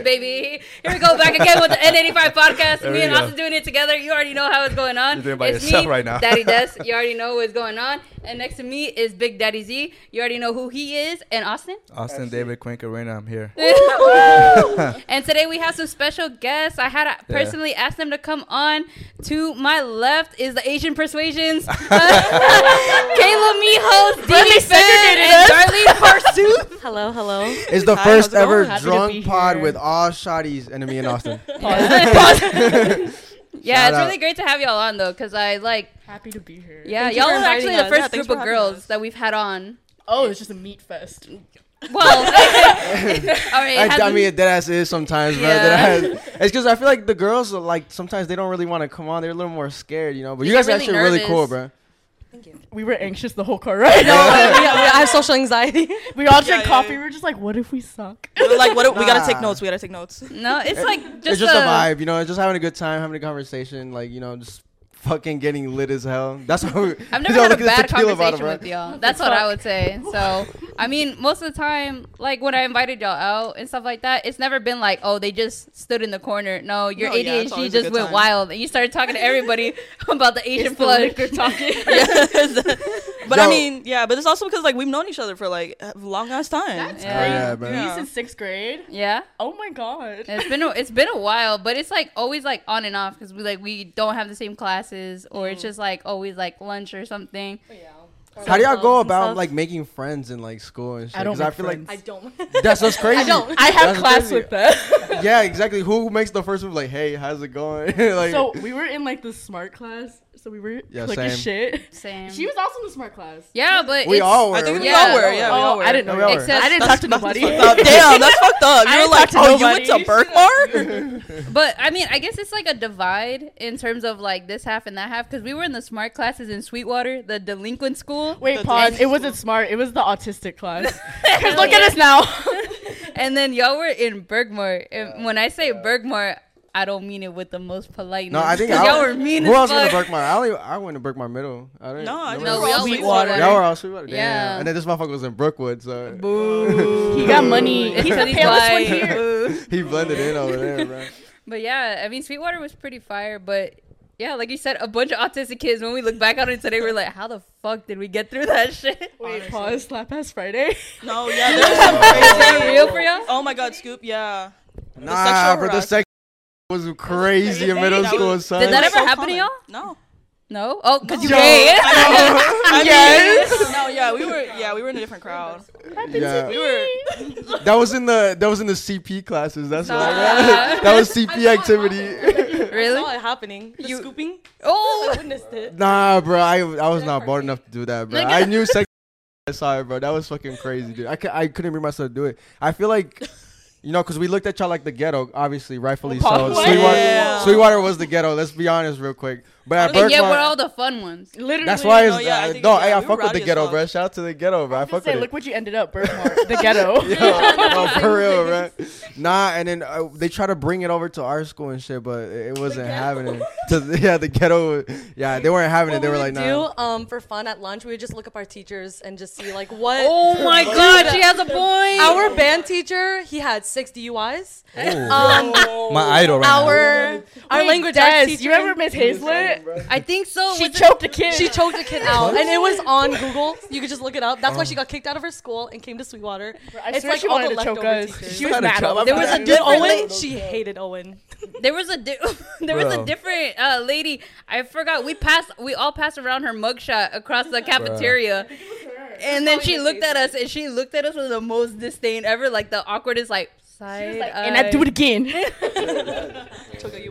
it, baby. Here we go back again with the N85 podcast. There me we and go. Austin doing it together. You already know how it's going on. You're doing it by it's yourself me, right now. Daddy Des. You already know what's going on. And next to me is Big Daddy Z. You already know who he is. And Austin. Austin David Quincarena, I'm here. and today we have some special guests. I had to personally ask them to come on. To my left is the Asian Persuasions, Kayla Mijos, Demi Fan, and Darlene Parsuth. Hello, hello. It's the Hi, first it ever going? Happy to drunk pod here. with all shotties and in and Austin. Yeah, Shout it's out. really great to have y'all on though, cause I like. Happy to be here. Yeah, Thank you y'all are inviting actually the first Yeah, group of girls us. that we've had on. Oh, it's just a meat fest. Well, all right. I, I mean, dead ass is sometimes, bro. Yeah. Deadass- It's because I feel like the girls, are, like, sometimes they don't really want to come on. They're a little more scared, you know. But you guys get are really actually really cool, bro. Thank you. We were anxious the whole car ride. No, we, we, I have social anxiety. we all Yeah, drank yeah, coffee. yeah. We were just like, what if we suck? We were like, what? We gotta take notes. We gotta take notes. no, it's like just, it's just a, a vibe, you know. Just having a good time, having a conversation, like, you know, just fucking getting lit as hell. That's how we. I've never had a look at the bad tequila bottle, conversation with y'all. That's what I would say. So, I mean, most of the time, like when I invited y'all out and stuff like that, it's never been like, oh, they just stood in the corner. No, your No, ADHD always a just went time. wild and you started talking to everybody about the Asian It's the flush. liquor talking. Yes. but Yo. I mean, yeah. But it's also because like we've known each other for like a long ass time. That's oh, Yeah. crazy. Yeah, bro. Me Yeah. since sixth grade. Yeah, Oh my god. it's been a, it's been a while, but it's like always like on and off because we like we don't have the same classes or Mm. it's just like always like lunch or something. Yeah. How do y'all go about, stuff. like, making friends in, like, school and shit? I don't 'Cause I feel friends. I don't. like that's what's crazy. I don't. I have That's class crazy. with that. yeah, exactly. Who makes the first move? Like, hey, how's it going? like, so we were in like the smart class. So we were Yeah, clicking same. shit. Same. She was also in the smart class. yeah, but we all were. I think we Yeah. all were. Yeah, we oh, all oh, were. I didn't know. No, we all y'all. Except- I didn't talk to nobody. fucked up. Damn, that's fucked up. I You were didn't like, talk to oh, you went to nobody. Berkmar? But I mean, I guess it's like a divide in terms of like this half and that half because we were in the smart classes in Sweetwater, the delinquent school, Wait, The pause. It wasn't smart. It was the autistic class. Because look at us now. and then y'all were in Berkmar. And when I say Berkmar, I don't mean it with the most politeness. No, I think 'cause I, y'all were mean Who as else went to fuck. Berkmar? I only I went to Berkmar Middle. I didn't. No, No, we all all Sweetwater. Sweetwater. Y'all were all Sweetwater. Damn. Yeah. And then this motherfucker was in Brookwood, so boo. he got money. He's the 'cause he's palest one here. he blended in over there, bro. But yeah, I mean, Sweetwater was pretty fire, but. Yeah, like you said, a bunch of autistic kids. When we look back on it today, we're like, "How the fuck did we get through that shit?" Wait, pause. Slap ass Friday. No, yeah, there's some Is that crazy. real for y'all? Oh my god, Scoop. Yeah. Nah, sexual bro, the harass- sex was crazy in middle That school, was- son. Did that ever so happen to common. y'all? No. No. Oh, cause you Yo. gay. I mean, Yes. No, yeah, we were. Yeah, we were in a different crowd. yeah. We were. That was in the that was in the CP classes. That's Nah. why. that was CP activity. I really? saw it happening. The You- scooping. Oh, I witnessed it. nah, bro, I I was not bold enough to do that, bro. Nigga. I knew sex. I saw it, bro. That was fucking crazy, dude. I, cou- I couldn't bring myself to do it. I feel like. You know, because we looked at y'all like the ghetto, obviously, rightfully so. Sweetwater, Yeah. Sweetwater was the ghetto. Let's be honest, real quick. But at and yet Berkmar- we're all the fun ones. Literally. That's why it's No, yeah, I uh, think- no. yeah, hey, I we fuck with the ghetto, bro. Shout out to the ghetto, bro. I Just fuck say, with look it. what you ended up, Berkmar. The ghetto. Yo, no, for real, bro. Nah, and then uh, they try to bring it over to our school and shit, but it it wasn't having it. To the- yeah, the ghetto. Yeah, they weren't having it. They we were like, would nah. do um, for fun at lunch, we would just look up our teachers and just see like what. Oh my god, she has a point. Our band teacher, he had six DUIs. Ooh. Um, My idol right our our language arts teacher. You remember Miss Hazlet? I think so. She Was it- choked a kid. She choked a kid out, and it was on Google. You could just look it up. That's why she got kicked out of her school and came to Sweetwater. I It's swear like she all wanted the to choke leftover us. teachers. She was Kinda mad chub- about There was a that. Did different Owen? She hated Owen. there was a di- there was a different uh, lady. I forgot. We passed. We all passed around her mugshot across the cafeteria, and then she looked at us and she looked at us with the most disdain ever. Like the awkwardest, like side. Like, and I do it again.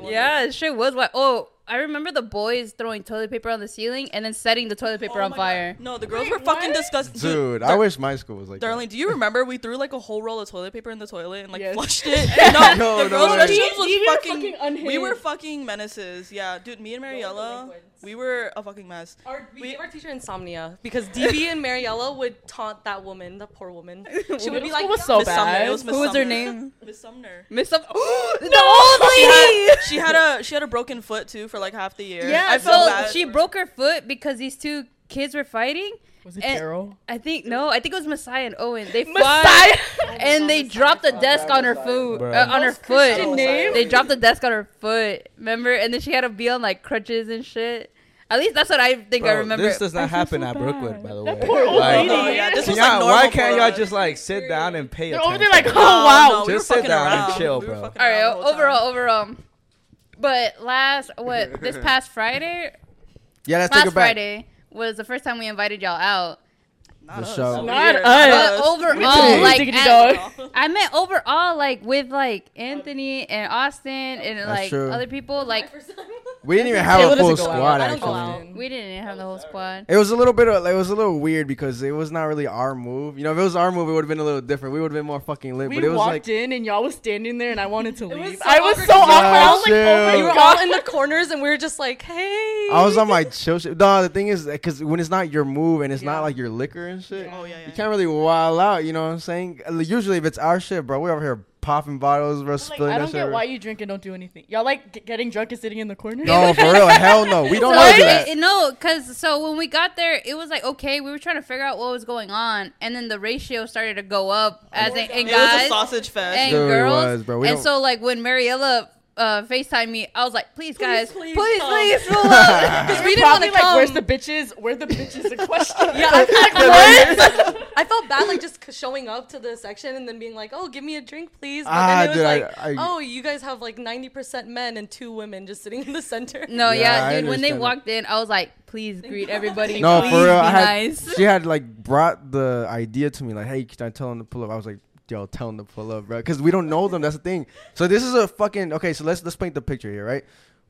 Yeah, shit was what. Oh, I remember the boys throwing toilet paper on the ceiling and then setting the toilet paper Oh on fire. God. No, the girls were fucking disgusting. Dude, I Dar- wish my school was like. Darling, do you remember we threw like a whole roll of toilet paper in the toilet and like Yes. flushed it? No, No, the no girls' way. restrooms Steve- was Steve, fucking. fucking we were fucking menaces. Yeah, dude, me and Mariella, we were a fucking mess. Our, we, We- gave our teacher insomnia because DB and Mariella would taunt that woman, the poor woman. She would be like, was so Miss Sumner. bad. It was Who was her name? Miss Sumner. Miss Some- the old She had, she had a she had a broken foot too for like half the year. Yeah, I so felt bad. she broke her foot because these two kids were fighting, Was it And- Carol? I think no, I think it was Messiah and Owen. They fought Messiah. and they dropped the desk on her foot. Uh, on her foot. They dropped the desk on her foot. Remember? And then she had to be on like crutches and shit. At least that's what I think I remember. This does not feel happen so at bad. Brookwood, by the way. That poor old Like, lady. Oh, yeah, this can was like y'all- normal why can't y'all just like sit down and pay They're attention? over there like, oh wow. no, we Just were sit fucking down and chill, We bro. fucking All right, around the whole overall, time. overall. But last what this past Friday, Yeah, let's take last it back. Friday was the first time we invited y'all out. Not The us. show. Not us. But overall, too. like Diggity at- I meant overall, like with like Anthony and Austin and like true. other people, like We didn't even have a full doesn't go out. squad I don't go actually. we didn't have the whole squad. It was a little bit of it was a little weird because it was not really our move. You know, if it was our move, it would have been a little different. We would have been more fucking lit. We but it was walked like in and y'all was standing there and I wanted to was leave. so I was awkward so 'cause awkward. I was like, oh chill. oh We my were all in the corners and we were just like, hey. I was on my chill shit. No, the thing is, because when it's not your move and it's Yeah. not like your liquor and shit, Oh yeah, yeah. you can't really wild out. You know what I'm saying? Uh, Usually, if it's our shit, bro, we over here popping bottles, bro, Like, spilling I that don't shit. get why you drink and don't do anything. Y'all like g- getting drunk and sitting in the corner. no, for real, hell no. We don't So want to do it- that. it- no, because so when we got there, it was like okay, we were trying to figure out what was going on, and then the ratio started to go up as in, in It was a guys sausage fest. and Dude, girls. was, bro. We and so like when Mariella uh, Facetime me, I was like, please, guys, please, please please, pull up. Because we We didn't want to like, come. where's the bitches? Where the bitches in question? yeah, I feel like what? I felt bad like just showing up to the section and then being like, "Oh, give me a drink, please." But Ah, then it was dude, like, I- "Oh, you guys have like 90% men and two women just sitting in the center." No, Yeah, yeah, dude. When they that. walked in, I was like, please greet everybody. No, please for real. Be I had, nice. She had like brought the idea to me, like, "Hey, can I tell them to pull up?" I was like, "Yo, tell them to pull up, bro," because we don't know them. That's the thing. So this is a fucking okay. So let's let's paint the picture here, right?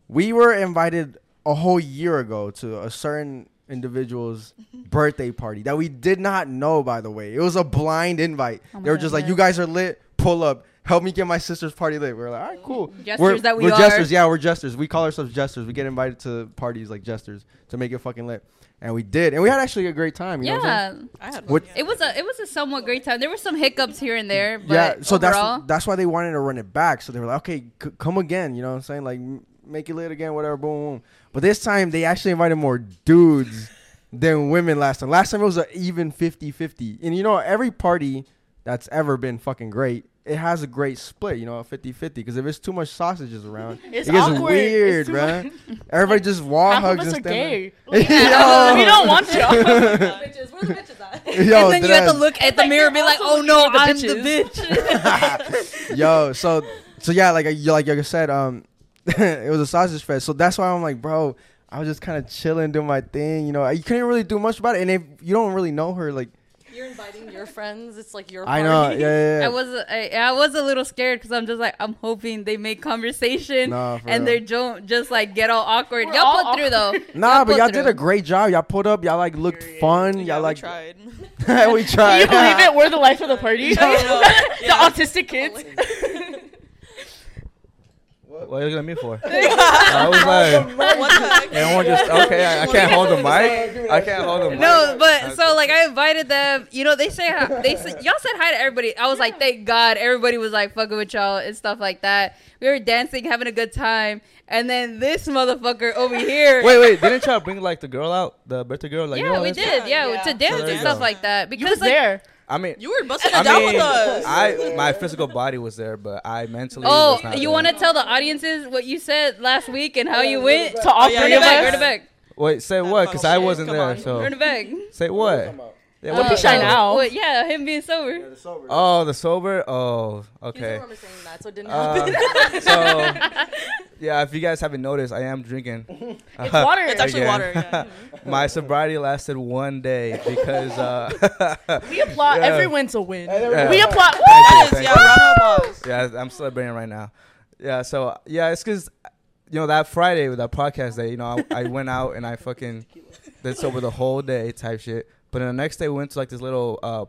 We were invited a whole year ago to a certain individual's birthday party that we did not know. By the way, it was a blind invite. Oh they were God, just like. "You guys are lit. Pull up." Help me get my sister's party lit. We are like, all right, cool. Jesters we're, that we we're are. jesters. Yeah, we're jesters. We call ourselves jesters. We get invited to parties like jesters to make it fucking lit, and we did, and we had actually a great time. You know what I'm yeah, I had What- it was a it was a somewhat great time. There were some hiccups here and there, but yeah so overall, that's that's why they wanted to run it back so they were like okay c- come again you know what i'm saying like m- make it lit again whatever boom boom but this time they actually invited more dudes than women last time last time it was an even 50-50 and you know every party that's ever been fucking great it has a great split, you know, a 50-50. Because if it's too much sausages around, It's it gets awkward. weird, It's too Everybody just wall Half of us and are gay. there. Yeah, we don't want y'all. bitches, where the bitches at? Yo, and then you have to look at the like mirror and be like, "Oh no, looking I'm at the the bitch." Yo, so so yeah, like you like you said, um, it was a sausage fest. So that's why I'm like, bro, I was just kind of chilling, doing my thing. You know, you couldn't really do much about it, and if you don't really know her, like You're inviting your friends. It's like your. Party. I know, yeah, yeah, yeah. I was I, I was a little scared because I'm just like I'm hoping they make conversation Nah, and real. they don't just like get all awkward. We're y'all all put through though. Nah, but y'all through. did a great job. Y'all put up. Y'all like looked Period. fun. Yeah, Y'all we like tried. we Can tried. you believe it? We're the life of the party. the Yeah. autistic kids. What are you looking at me for? I was like, what the everyone just okay. I, I can't hold the mic. I can't hold the mic. No, but so like I invited them. You know, they say hi- they said y'all said hi to everybody. I was like, thank God, everybody was like fucking with y'all and stuff like that. We were dancing, having a good time, and then this motherfucker over here. Wait, wait. Didn't y'all bring like the girl out, the birthday girl? Like, yeah, yo, we did. Yeah, Yeah. to dance So and stuff go. like that. Because You was like, there. I mean, You were busting I it down mean, with us. I my physical body was there, but I mentally. Oh, was not you want to tell the audiences what you said last week and how you went? To all Oh, yeah, Run three it of back, us. back, Wait, say what? Because I wasn't come there. on. So run it back. say what? Yeah, what Uh, the Shy show? now. What, yeah, him being sober. Oh, the sober. Oh, You don't okay. remember saying that, so it didn't happen. Uh, so yeah, if you guys haven't noticed, I am drinking. It's water. It's actually water. Yeah. My sobriety lasted one day because uh, We applaud. Yeah. Every win's a win. Yeah. We applaud. That is, Thank yeah, you. round of applause. yeah, I'm celebrating right now. Yeah, so yeah, it's because you know that Friday with that podcast day, you know, I, I went out and I fucking did sober the whole day type shit. But then the next day we went to like this little uh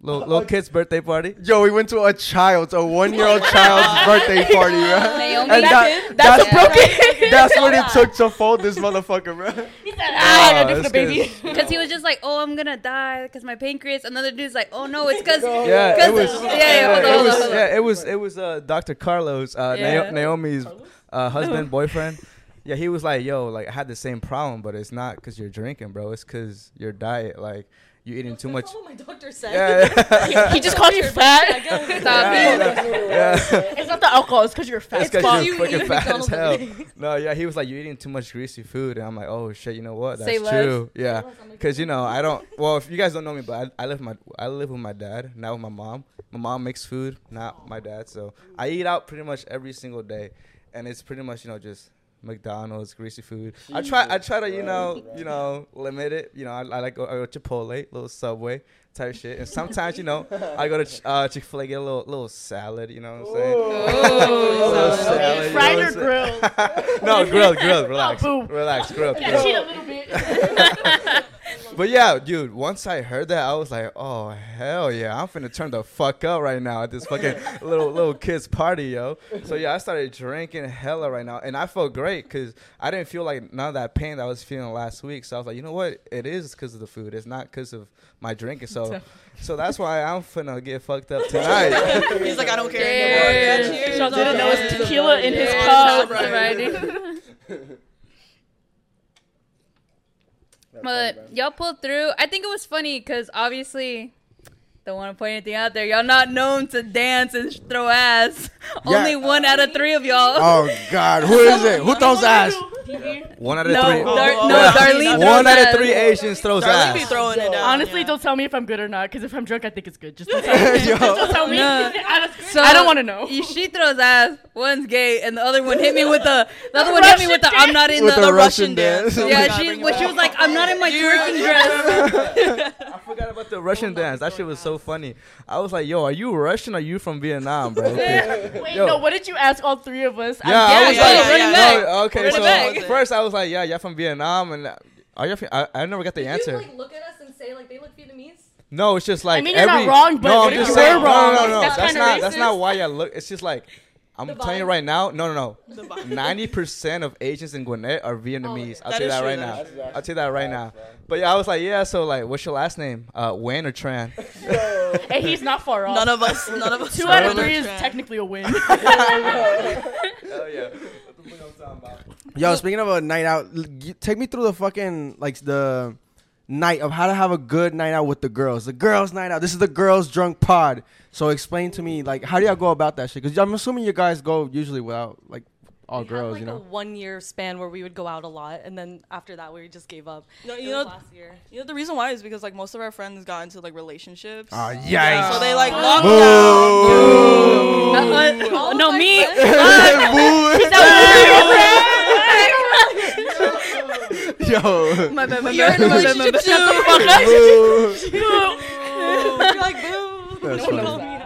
little little kid's birthday party. Yo, we went to a child's, a one-year-old child's birthday party, bro. Naomi. And That- that- That's that's a broken. That's what it took to fold this motherfucker, bro. He said, ah, I gotta do for the baby. Because he was just like, oh, I'm gonna die because my pancreas. Another dude's like, oh no, it's because Yeah, it was. yeah, yeah, hold it was. on, hold on. Yeah, it was. It was. Uh, Dr. Carlos, uh, Yeah. Naomi's uh, husband, boyfriend. Yeah, he was like, "Yo, like I had the same problem, but it's not because you're drinking, bro. It's because your diet." Like, you're eating too much. That's what my doctor said. Yeah, yeah. He just called you fat. Stop Yeah, it. yeah. It's not the alcohol. It's because you're fat. It's because you're You fucking eat fat as hell. No, yeah, he was like, you're eating too much greasy food, and I'm like, oh shit, you know what? That's Say less. true. Yeah, because you know I don't. Well, if you guys don't know me, but I, I live with my I live with my dad, not with my mom. My mom makes food, not my dad. So I eat out pretty much every single day, and it's pretty much you know just McDonald's greasy food. I try I try to you know you know limit it. You know I, I like go, I go Chipotle, little Subway type shit, and sometimes you know I go to Ch- uh, Chick Fil A get a little little salad. You know what I'm saying? Oh. Little salad, you know Fried or grilled? no, grilled, grilled. Relax, boom. relax, grilled. Yeah, grilled. cheat a little bit. But yeah, dude, once I heard that, I was like, oh hell yeah, I'm finna turn the fuck up right now at this fucking little little kids party, yo. So yeah, I started drinking hella right now, and I felt great because I didn't feel like none of that pain that I was feeling last week. So I was like, you know what, it is because of the food. It's not because of my drinking. So so that's why I'm finna get fucked up tonight. He's like, I don't care Yeah. anymore. Yeah, cheers. Y'all didn't know it's tequila in his cup. shots But y'all pulled through. I think it was funny because obviously, don't want to point anything out there. Y'all not known to dance and throw ass. Yeah. Only one out of three of y'all. Oh God, who is it? Who throws ass? One out of no, three. Dar- Oh, no, yeah. Darlene. One throws out of three Asians throws Darlene be ass. throwing it down. Honestly, yeah. don't tell me if I'm good or not. Because if I'm drunk, I think it's good. Just don't tell me. Yo. Just don't tell me. No. I don't, So I don't want to know. you- She throws ass. One's gay, and the other one hit me with the. The other one hit me with the. I'm not in the. the the Russian Russian dance. dance. Oh yeah, God, she bring it when she was like, I'm not in my twerking dress. I forgot about the Russian dance. That shit was so funny. I was like, yo, are you Russian or are you from Vietnam, bro? Wait, Yo. no. What did you ask all three of us? Yeah, I Yeah, was yeah, like, yeah, run it no, okay. Run it so back. first I was like, yeah, you're from Vietnam, and uh, are you? I, I never got the Did answer. you like look at us and say like they look Vietnamese? no, it's just like I mean, you're every. not wrong, but no, I'm just you saying. were No, wrong? no, no, no. That's That's, kinda not. That's not why I look. It's just like. I'm telling you right now, no, no, no. Ninety percent of Asians in Gwinnett are Vietnamese. I'll That tell you that right that now. is. I'll tell that right now. But yeah, I was like, yeah. So like, what's your last name? Uh, Nguyen or Tran? and he's not far off. None of us, none of us. Two out of three is trend. technically a win. Hell yeah. What the fuck I'm talking about? Yo, speaking of a night out, take me through the fucking like the night of how to have a good night out with the girls. The girls' night out. This is the girls' drunk pod. So explain to me like how do y'all go about that shit? Because I'm assuming you guys go usually without like all We had, girls, like, you a know. one year span where we would go out a lot, and then after that we just gave up. No, It you was know, last year. you know the reason why is because like most of our friends got into like relationships. Ah, yikes. Yeah, so they like locked Boo. down. Uh, uh, All of no, my me. Yo. My bad, my You're in a bad, my bad, my relationship bad. too. You're like boo. That's no one funny. called me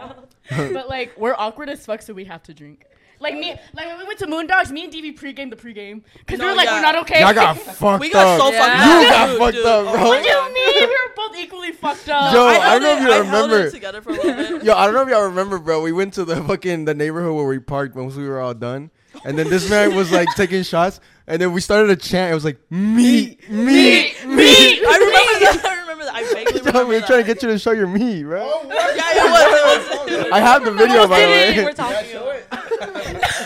but like, we're awkward as fuck, so we have to drink. Like me, like when we went to Moondogs, me and DV pregame the pregame because we were like, yeah. we're not okay. Y'all got fucked up. We got up. so Yeah. fucked up. You got dude, fucked dude. up, bro. What do you mean? We were both equally fucked up. Yo, I held don't know if you I held remember. it together for a little bit. Yo, I don't know if y'all remember, bro. We went to the fucking the neighborhood where we parked once we were all done, and then this man was like taking shots, and then we started a chant. It was like meat, meat, meat. I remember that. I remember that. I vaguely Yo, remember we were that. trying to get you to show your meat, oh, bro. Yeah, it was. It was. I have the video by the way. We're way. talking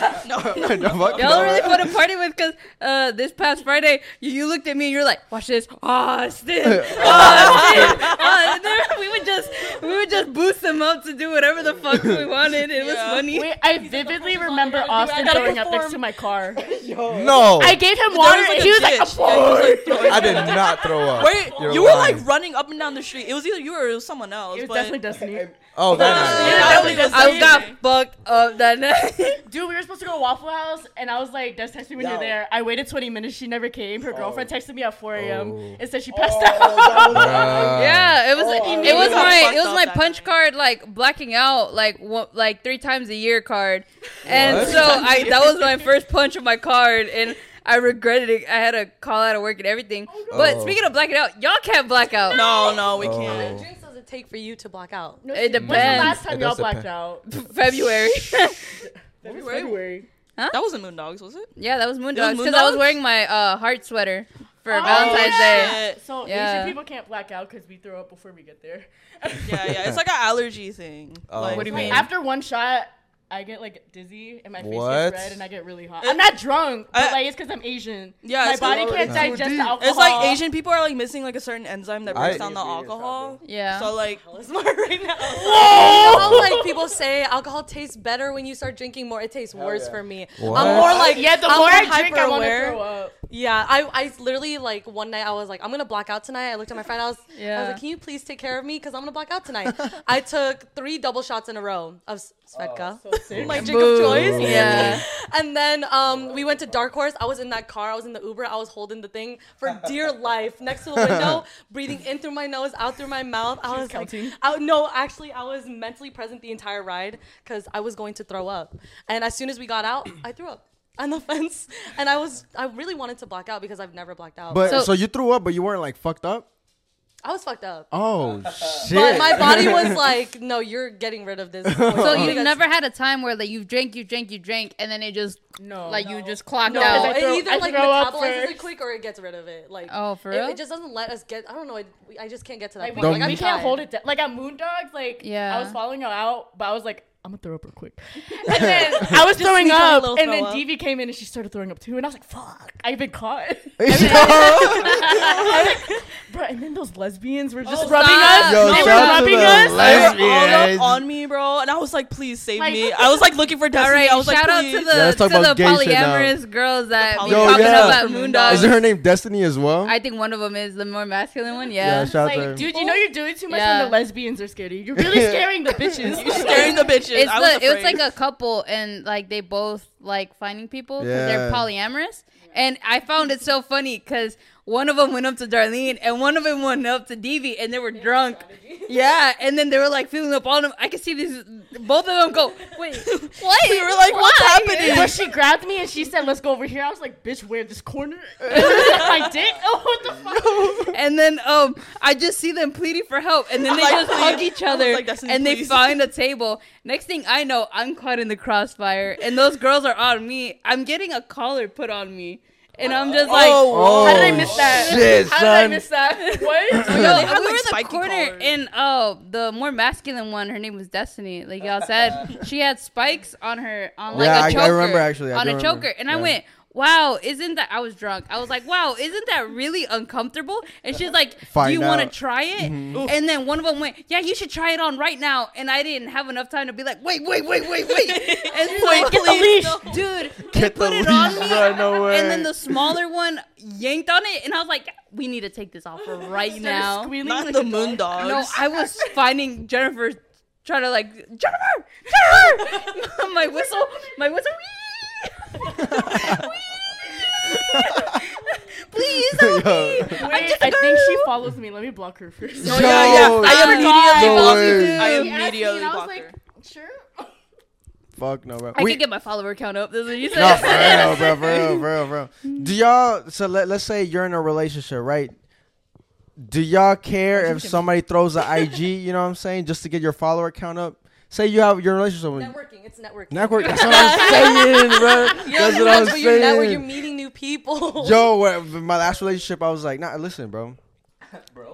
about. No. The fuck? Y'all are really fun to party with because uh, this past Friday, you, you looked at me and you're like, watch this. Austin. Austin. Oh, and we would just we would just boost them up to do whatever the fuck we wanted. It was funny. Wait, I vividly remember Austin gotta throwing up next to my car. No, I gave him water, like, and he was like. Yeah, he was, like, I did not throw up. Wait, You're you were lying. like running up and down the street. It was either you or it was someone else. it was but definitely Destiny. Oh, that night. Yeah, definitely definitely I got fucked up that night. Dude, we were supposed to go to Waffle House, and I was like, Des, text me when you're there. I waited 20 minutes. She never came. Her girlfriend texted me at 4 a.m. Oh. and said she passed out. Uh, yeah, it was it was my it was my punch night. card like blacking out like one, like three times a year card, and What? so I that was my first punch of my card and. I regretted it. I had to call out of work and everything. But Oh. speaking of blacking out, y'all can't black out. No, no, we Oh. How many can't. drinks does it take for you to black out? No, It When's the last time It y'all blacked depend. out? February. February? That wasn't Moondogs, was it? yeah, that was Moondogs It was because I was wearing my uh, heart sweater for Oh, Valentine's yeah. Day. Shit. So Yeah. Asian people can't black out because we throw up before we get there. Yeah, yeah. It's like an allergy thing. Oh. Like, What do you mean? after one shot, I get like dizzy and my face What? gets red and I get really hot. I'm not drunk, but I- like it's because I'm Asian. Yeah, my body can't digest deep. the alcohol. It's like Asian people are like missing like a certain enzyme that breaks I- down the alcohol. Yeah. So like, right now. You know how like people say alcohol tastes better when you start drinking more. It tastes worse for me. What? I'm more like Yeah, the I'm more I drink, I hyper want to aware. throw up. Yeah, I, I literally like one night I was like, I'm gonna black out tonight. I looked at my friend. I was, yeah. I was like, can you please take care of me because I'm gonna black out tonight. I took three double shots in a row of s- Svedka, my drink of choice. Yeah. And then um, we went to Dark Horse. I was in that car. I was in the Uber. I was holding the thing for dear life next to the window, breathing in through my nose, out through my mouth. I was like, counting? I, no, actually, I was mentally present the entire ride because I was going to throw up. And as soon as we got out, I threw up on the fence. And I was, I really wanted to black out because I've never blacked out. But so, So- you threw up, but you weren't like fucked up. I was fucked up. Oh shit! But my body was like, no, you're getting rid of this. So you've never had a time where like you drank, you drank, you drank, and then it just No. like you just clocked No, out. I it throw- either I like throw up metabolizes it first. quick or it gets rid of it. Like, Oh, for real? it just doesn't let us get. I don't know. It, I just can't get to that Like we, point. Don't- Like, we can't hold it down. Like at Moondogs, like Yeah. I was following her out, but I was like, I'm gonna throw up real quick. And then I was throwing sneak out a up, and then throw up. DV came in and she started throwing up too, and I was like, fuck, I've been caught. Bro, and then those lesbians were just Oh, rubbing stop. us. Yo, they were shout out to rubbing the us. they were all up on me, bro, and I was like, please save Like- me. I was like looking for All destiny. right, I was like, shout out please. to the Yeah, to the about now. polyamorous girls that The be Yo, talking yeah. about From moondogs. Is it her name Destiny as well? I think one of them is the more masculine one. yeah, Yeah. shout out to. Like, dude, you know you're doing too much when the lesbians are scared of you. You're really scaring the bitches. You're scaring the bitches. It's I was the, it was like a couple and like they both like finding people 'cause they're Yeah. polyamorous and i found it so funny because one of them went up to darlene and one of them went up to Devi and they were drunk yeah and then they were like feeling up on them i could see these both of them go wait what we were like, what's Why?" happening? But she grabbed me and she said, "Let's go over here." I was like, "Bitch, where this corner?" My dick. Oh, what the fuck? and then um I just see them pleading for help and then they Like, just hug each other like, Destiny, and they find a table. Next thing I know, I'm caught in the crossfire and those girls are on me. I'm getting a collar put on me. And I'm just like Oh, How did I miss oh, that? Shit, How did I miss that? What? Yo, they had, we like, were in the corner, collars. and oh, uh, the more masculine one, her name was Destiny. Like y'all said, she had spikes on her on like Yeah, a I- I choker. remember actually, I on a remember. choker, and I went, "Wow, isn't that?" I was drunk. I was like, "Wow, isn't that really uncomfortable?" And she's like, "Do you want to try it?" Mm-hmm. And then one of them went, "Yeah, you should try it on right now." And I didn't have enough time to be like, "Wait, wait, wait, wait, wait!" And so, Wait, Get the leash. dude, they Get the put it on leash, me, bro, no way. and then the smaller one yanked on it, and I was like, "We need to take this off right now." Squealing Not like the a dog. No, I was finding Jennifer, trying to like Jennifer, Jennifer, my whistle, my whistle. Please help me. Wait, just a I think she girl. follows me. Let me block her first. Oh, yeah, yeah. I God. immediately No blocked way. her. I She asked me immediately I was blocked like, her. sure. Fuck no, bro. I We- can get my follower count up. This is what you no, said. for real, bro, for real, for real, for real. Do y'all? So let let's say you're in a relationship, right? Do y'all care if somebody throws an IG? You know what I'm saying, just to get your follower count up? Say you have your relationship with Networking. It's networking. network. That's what I'm saying, bro. Yeah, That's what I'm where you're network, you're meeting new people. Yo, my last relationship, I was like, nah, listen, bro.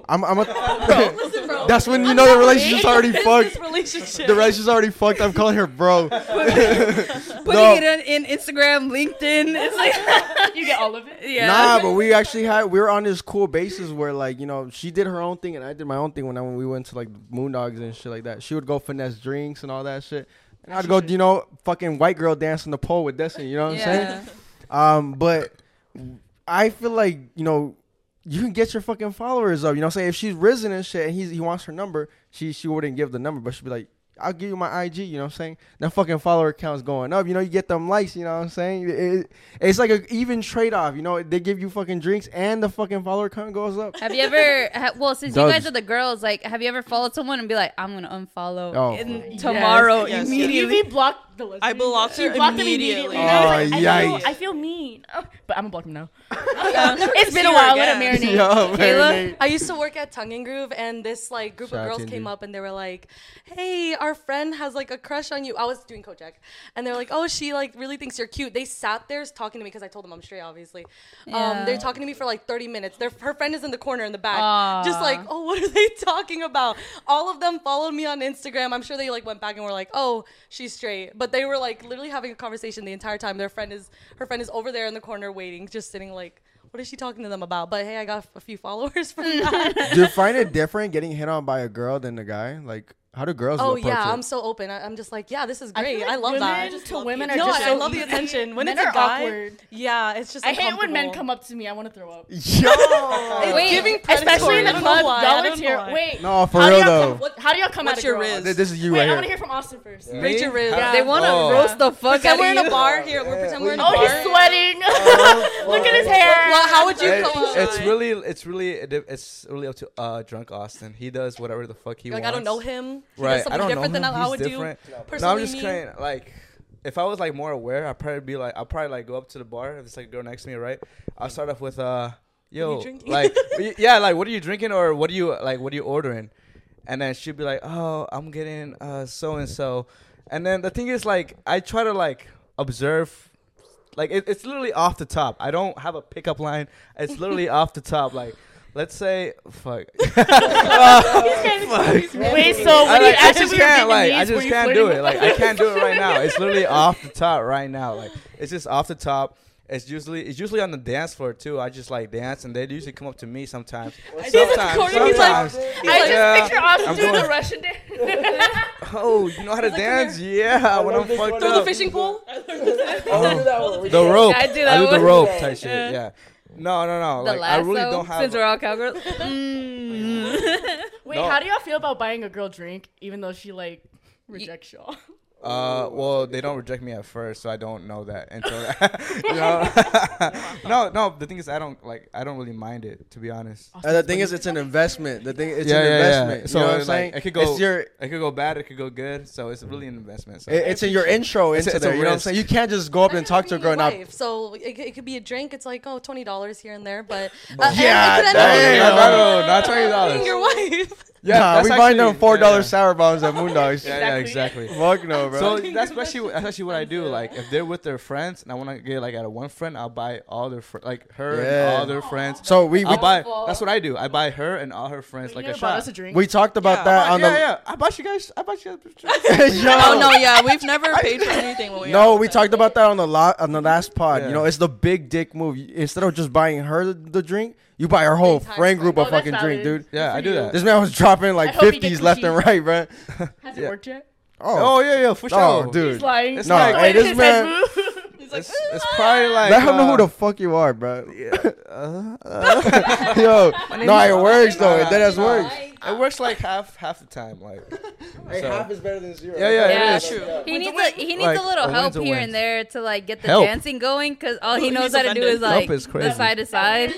I'm, I'm a. Listen, bro. That's when you know the relationship's already fucked. relationship. The relationship's already fucked. I'm calling her bro. Putting No. it in, in Instagram, LinkedIn. It's like, You get all of it. yeah. Nah, but we actually had we were on this cool basis where like you know she did her own thing and I did my own thing when I when we went to like Moondogs and shit like that. She would go finesse drinks and all that shit, and I'd go you know fucking white girl dance on the pole with Destiny. You know what I'm saying? Um, but I feel like you know you can get your fucking followers up. You know, what I'm saying if she's risen and shit, and he's, he wants her number, she she wouldn't give the number, but she'd be like. I'll give you my IG, you know what I'm saying? That fucking follower count's going up. You know, you get them likes, you know what I'm saying? It- it's like an even trade off, you know? They give you fucking drinks and the fucking follower count goes up. Have you ever? Ha, well, since you guys are the girls, like, have you ever followed someone and be like, "I'm gonna unfollow Oh. and tomorrow Yes, yes. immediately"? DV blocked the lesbian. I blocked She her blocked him immediately. immediately. And I was Oh, like, I yikes. feel, I feel mean. Oh, but I'm gonna block him now. it's It's been a while. Let it marinate. Yo, Kayla? marinate. I used to work at Tongue and Groove, and this like group Shout of girls Tindy. came up and they were like, "Hey, our our friend has like a crush on you. I was doing coat check, and they're like, oh, she like really thinks you're cute. They sat there talking to me because I told them I'm straight, obviously. Um, Yeah. they're talking to me for like 30 minutes. Their her friend is in the corner in the back, just like, oh, what are they talking about? All of them followed me on Instagram. I'm sure they like went back and were like, oh, she's straight. But they were like literally having a conversation the entire time. Their friend is her friend is over there in the corner waiting, just sitting like. What is she talking to them about? But hey, I got a few followers from that. Do you find it different getting hit on by a girl than a guy? Like, how do girls Oh yeah, it? I'm so open. I, I'm just like, yeah, this is I great. like I, love women that. to women are no, just I so love the attention. When Men it's a are guy, awkward. yeah, it's just. I hate when men come up to me. I want to throw up. Yo! It's Wait, giving Especially in the I club. Y'all don't are here. Wait. no, for real though. Come, what, how do y'all come What's at a your girl? rizz? This is you Wait, right I want to hear from Austin first. Me? Rate your rizz. How- They want to Oh. roast the fuck out Pretend out we're in a bar here. We're pretend we're in a bar. Oh, bar. he's sweating. Oh, Look at his hair. How would you It- come it's really, it's really, it's really up to uh, drunk Austin. He does whatever the fuck he wants. like wants. I don't know him. Right, I don't know different him. than I He's would different. do. No, Personally, I'm just me. saying, like, if I was like more aware, I'd probably be like, I'll probably like go up to the bar if it's like a girl next to me, right? I'll start off with, uh, yo, like, yeah, like, what are you drinking or what are you like, what are you ordering? And then she'd be like, oh, I'm getting uh so and so, and then the thing is, like, I try to like observe. Like it, it's literally off the top. I don't have a pickup line. It's literally off the top. Like, let's say, fuck. Wait, so when I, you like, I just can't like I just can't do it. Like I can't do it right now. It's literally off the top right now. Like it's just off the top. It's usually it's usually on the dance floor too. I just like dance and they usually come up to me sometimes. Sometimes, corner, he's like- sometimes. I just Yeah, picture Austin doing going- the Russian dance. Oh, you know how to dance? Yeah, when I'm fucked Throw the fishing pole. Oh, the rope. I do I that do the rope type shit. Yeah. No, no, no. The Like I really don't have. since we're all cowgirls. Mm. Wait, No. how do y'all feel about buying a girl drink even though she like rejects y'all? Uh, well, they don't reject me at first, so I don't know that until you know. no, no. The thing is, I don't like. I don't really mind it, to be honest. And the thing is, it's an investment. The thing, it's Yeah, an yeah, yeah. investment. So, you know what I'm like, saying? it could go- It's your. It could go bad. It could go good. So it's really an investment. So it- It's in your intro It's a- into it's a there. You know what I'm saying? You can't just go up and talk to a girl now. Wife. So it, it could be a drink. It's like oh twenty dollars here and there, but uh, and Yeah, it could end no, up no, no, no, no, not twenty being dollars. your wife. Yeah, nah, that's we buy them four dollar yeah, sour bombs at Moondogs. Yeah, yeah, exactly. Fuck no, bro. So that's actually that's actually what I do. Like if they're with their friends and I want to get like out of one friend, I'll buy all their fr- like her Yeah. and all their friends. So we we, I'll buy. That's what I do. I buy her and all her friends like a shot. us a drink. we talked about Yeah, that Uh, on yeah, the. yeah. I bought you guys. I bought you. Guys. Yo. Oh no, yeah, we've never paid for anything when we. No, we with talked about that on the lo- on the last pod. Yeah. You know, it's the big dick move. Instead of just buying her the, the drink, you buy her whole entire friend group Oh, a that's fucking drink, valid. dude. Yeah, I do that. This man was dropping like hope you get fifties left and coochie. right, bro. Has it worked yet? Oh Oh yeah, yeah, for sure. Oh, dude. He's lying. It's No, like- hey, this man- He's like, It's, it's probably like. Let him know uh, who the fuck you are, bro. uh, Yo, no, it works though. It does nah. work. It works like half half the time. Like. So- is better than zero. Yeah, yeah, it Yeah, is. true. He needs a, he needs Like, a little a help win's a here win. and there to like get the Help. dancing going because all he Ooh, knows he's how to do offended. is like Help is the crazy. side to side.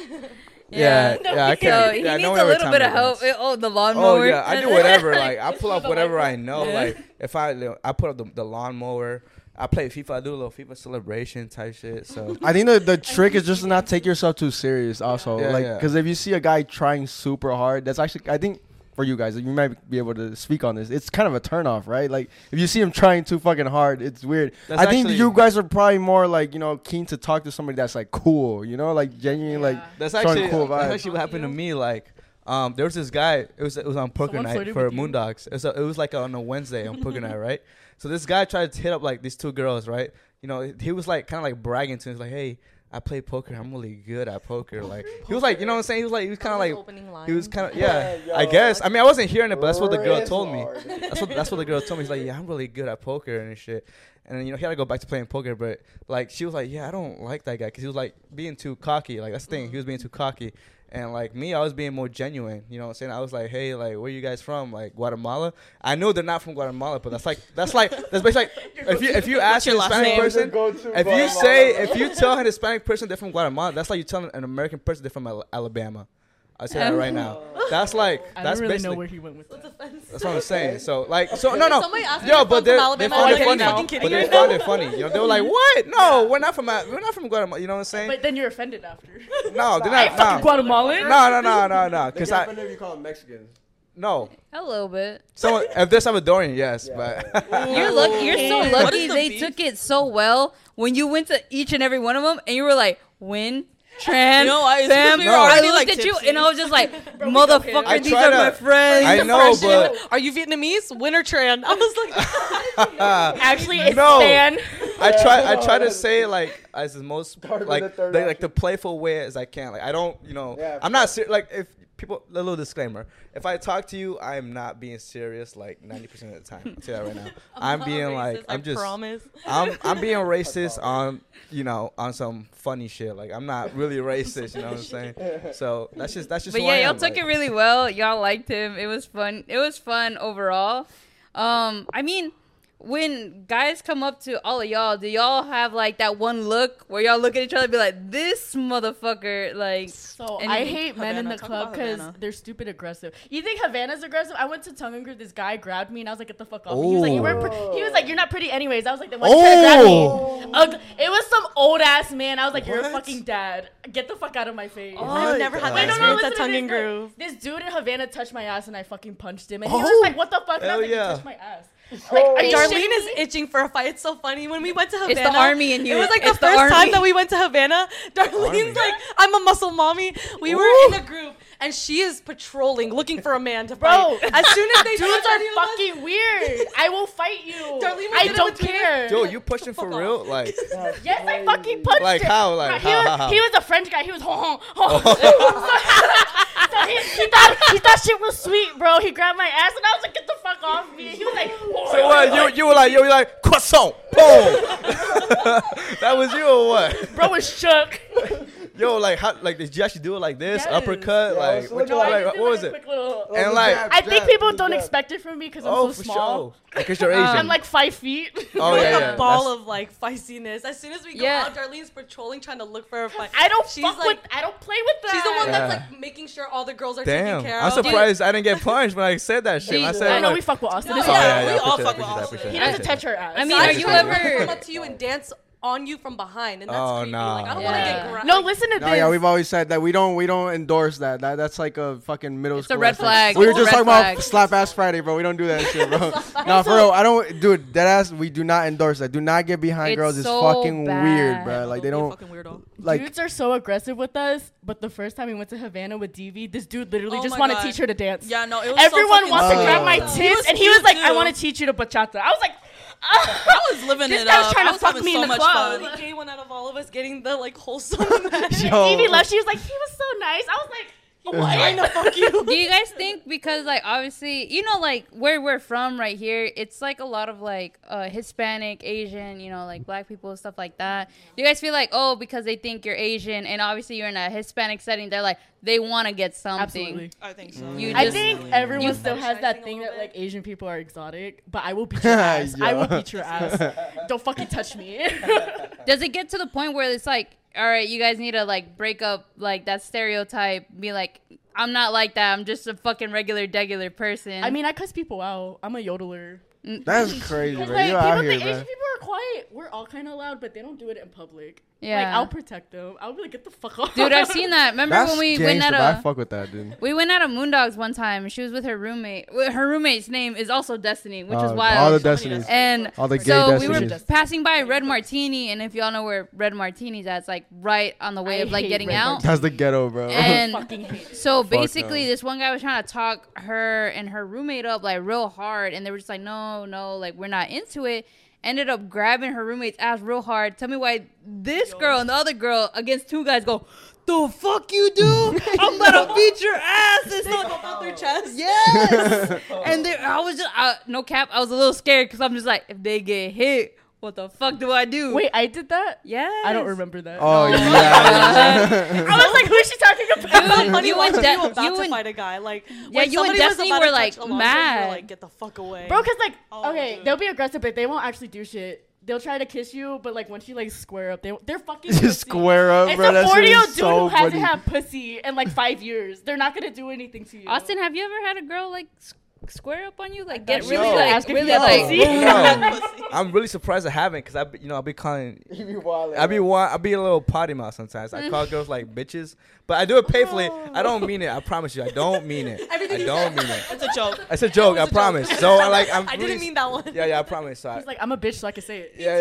Yeah, yeah, I So can't. he yeah, needs no a little bit of help. dance. Oh, the lawnmower. Oh yeah, I do whatever. Like I pull up whatever I know. Yeah. Like if I I put up the, the lawnmower, I play FIFA. I do a little FIFA celebration type shit. So I think the the trick is just to not take yourself too serious. Also, Yeah, like yeah. because if you see a guy trying super hard, that's actually I think for you guys, you might be able to speak on this. It's kind of a turnoff, right? Like if you see him trying too fucking hard, it's weird. That's I think you guys are probably more like you know keen to talk to somebody that's like cool, you know, like genuinely like that's actually cool that's actually what happened to me. Like um, there was this guy. It was it was on poker Someone night for with you? Moondogs. It was, a, it was like on a Wednesday on poker night, right? So this guy tried to hit up like these two girls, right? You know, he was like kind of like bragging to. Him. Like, hey. I play poker. I'm really good at poker. Like he was like, you know what I'm saying? He was like, he was kind of like, opening line. he was kind of yeah. I guess. I mean, I wasn't hearing it, but that's what the girl told me. That's what that's what the girl told me. He's like, yeah, I'm really good at poker and shit. And then you know he had to go back to playing poker, but like she was like, yeah, I don't like that guy because he was like being too cocky. Like that's the thing, he was being too cocky. And like me, I was being more genuine. You know what I'm saying? I was like, hey, like where you guys from? Like Guatemala? I know they're not from Guatemala, but that's like that's like that's basically like if you if you ask your a Hispanic name? person, if you say if you tell an Hispanic person they're from Guatemala, that's like you telling an American person they're from Al- Alabama. I say that right now. Oh. That's like I that's don't really know basically where he went with that. That's what I'm saying. So like so no no Somebody asked me yo if but I'm they from they Alabama, found I'm it like, funny. are you fucking But they right found it funny. You know they were like what? No, we're not from we're not from Guatemala. You know what I'm saying? But then you're offended after. No, they're I not. fucking No, Guatemalan. no, no, no, no, no. Because I if you call them Mexicans. No, A little bit. someone if they're Salvadorian, yes, but You're lucky. You're so lucky the they beef? took it so well when you went to each and every one of them and you were like, win. Tran, You know why? It's Sam, because we were I already, looked like, at you tipsy. and I was just like, Bro, motherfucker, I these are to- my friends. I know, but Are you Vietnamese? Winter Tran. I was like, Actually, it's No. Stan. I try I try to say it like as the most Start like the third the, like the playful way as I can. Like I don't, you know, Yeah, I'm not ser- like if people a little disclaimer. If I talk to you, I am not being serious like 90% of the time. I'll tell you that right now. I'm, not being racist, like I I'm just promise. I'm I'm being racist on you know on some funny shit. Like I'm not really racist. You know what I'm saying? So that's just that's just. But yeah, y'all am, took like- it really well. Y'all liked him. It was fun. It was fun overall. Um, I mean, when guys come up to all of y'all, do y'all have like that one look where y'all look at each other and be like, "This motherfucker," like? So And I hate men in the talk club because they're stupid aggressive. You think Havana's aggressive? I went to tongue and groove. This guy grabbed me and I was like, "Get the fuck off!" me." He was like, "You weren't." Pre-. He was like, "You're not pretty anyways." I was like, "The why you trying to grab Oh. me?" Ugh. it was some old ass man. I was like, "You're a fucking dad. Get the fuck out of my face." Oh, I've never had Wait, that no, no, experience listen at Tongue and Groove. This dude in Havana touched my ass and I fucking punched him. And he Oh. was like, "What the fuck?" And I was like, yeah. "You touched my ass." Like, oh. Darlene is itching for a fight. It's so funny. When we went to Havana, It's the army in you. It was like It's the the first army. time that we went to Havana. Army. Darlene's like, I'm a muscle mommy. We were in a group, and she is patrolling, looking for a man to Bro, fight. As soon as they Dudes touch any of are us- fucking weird. I will fight you. Darlene I don't care. Yo, you pushing for Fuck real? Like Yes, I fucking punched Like him. how? Like Bro, he, how, was, how, how? he was a French guy. He was ho ho ho. so he, he thought he thought shit was sweet, bro. He grabbed my ass and I was like, "Get the fuck off me!" He was like, So what? You you were like you were like croissant, boom. that was you or what? bro was shook. Yo, like how like did you actually do it like this Yes. uppercut? Yeah, like so what, you, No, I like, what was it? little- And like I think people don't expect it from me because I'm oh so for small. sure because you're Asian. I'm like five feet. oh like yeah, a ball that's- of like feistiness. As soon as we go Yeah. out, Darlene's patrolling, trying to look for a fight. I don't She's fuck like, with. I don't play with that. she's the one Yeah. that's like making sure all the girls are Damn, taken care I'm of. surprised I didn't get punched when I said that shit. When I said I know like, we fuck with Austin. No, It's Oh, yeah, yeah, yeah, we I all fuck with appreciate that, Austin. appreciate He doesn't touch her ass. I mean, are you heard her ever- come up to you and dance on you from behind, and that's Oh, creepy. no. Like I don't want to Yeah. get grabbed. No, listen to No, this. yeah, we've always said that we don't we don't endorse that. That that's like a fucking middle It's a school. red thing. flag. We were It's a just red talking flag. about slap ass Friday, bro. We don't do that shit, bro. no, for real. I don't, dude. That ass. We do not endorse that. Do not get behind It's girls. It's so fucking bad. weird, bro. Like they Don't don't be a fucking weirdo. like. Dudes are so aggressive with us, but the first time we went to Havana with DV, this dude literally Oh just my wanted God. to teach her to dance. Yeah, no, it was Everyone so wants to grab my He tits, and he was cute, like, "I too. want to teach you to bachata." I was like, I was living This it guy was up. trying I to was fuck having me so in the much club. fun. The gay one out of all of us getting the like wholesome. Yo. Evie left. She was like, "He was so nice." I was like, Trying to fuck you. Do you guys think because like obviously you know like where we're from right here, it's like a lot of like uh, Hispanic, Asian, you know like black people stuff like that. Do you guys feel like oh because they think you're Asian and obviously you're in a Hispanic setting, they're like they want to get something. Absolutely. I think so. You I just- think everyone you still has that thing little that like. Asian people are exotic, but I will beat your ass. I will beat your ass. Don't fucking touch me. Does it get to the point where it's like all right, you guys need to like break up like that stereotype, be like I'm not like that. I'm just a fucking regular, degular person. I mean, I cuss people out. I'm a yodeler. Mm. That's crazy, bro. Like You people out here, think bro. Asian people are quiet. We're all kind of loud, but they don't do it in public. Like Yeah. I'll protect them. I'll be like, get the fuck off. dude, I've seen that. Remember That's when we went gangster, at but I a fuck with that, dude. we went out of Moondogs one time, and she was with her roommate. Her roommate's name is also Destiny, which is Uh, wild. All the destinies. and All the gay so we were passing by Red Martini, and if y'all know where Red Martini's at, it's like right on the way I of like getting Red out. That's the ghetto, bro. And fucking hate it. so basically, no. this one guy was trying to talk her and her roommate up like real hard, and they were just like, "No, no, like we're not into it." Ended up grabbing her roommate's ass real hard. Tell me why this girl and the other girl against two guys go, "The fuck you do? I'm about to beat your ass!" It's They not- out their chest. Yes. and they, I was just uh, no cap. I was a little scared because I'm just like, if they get hit, what the fuck do I do? Wait, I did that. yeah. I don't remember that. oh yeah. I was like, who's she talking about? Dude, Funny you and De- you about you to and- fight a guy. Like Yeah, you and somebody Destiny were, like, Alonso, mad. You were like, get the fuck away, Bro, cause like, Oh, okay, dude. they'll be aggressive, but they won't actually do shit. They'll try to kiss you, but like once you like square up, they they're fucking Just square up, It's bro. a forty year old dude so who hasn't funny. had pussy in like five years. They're not gonna do anything to you. Austin, have you ever had a girl like s- square up on you? Like get really you were like asking really you like. No. I'm really surprised I haven't because I, be- you know, I be calling, You be wildin', I be bro. wa- I be a little potty mouth sometimes. I call girls like bitches, but I do it playfully. I oh. don't mean it. I promise you, I don't mean it. Everything I don't mean it. It's a joke. It's a joke. I was joke. promise. So I like. I'm I didn't mean that one. Yeah, yeah, I promise. So I, He's like, I'm a bitch, so I can say it. yeah,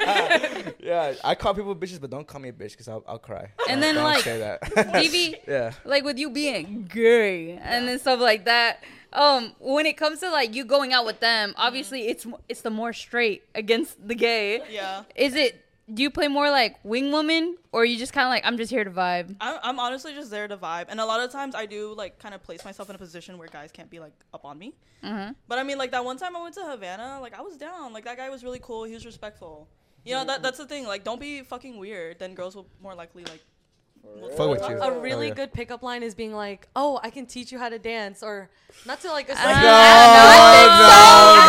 yeah, yeah. I call people bitches, but don't call me a bitch because I'll, I'll cry. And Don't- then, don't like, say that. DV, yeah. like with you being gay and then stuff like that. Um, when it comes to like you going out with them, obviously it's mo- it's the more straight against the gay. Yeah. Is it? Do you play more like wing woman, or you just kind of like I'm just here to vibe? I'm, I'm honestly just there to vibe, and a lot of times I do like kind of place myself in a position where guys can't be like up on me. Mm-hmm. But I mean, like that one time I went to Havana, like I was down. Like that guy was really cool. He was respectful. You know that that's the thing. Like don't be fucking weird. Then girls will more likely like. Will Fuck with you. A Oh, really yeah. good pickup line is being like, "Oh, I can teach you how to dance," or not to like. No, associate- no,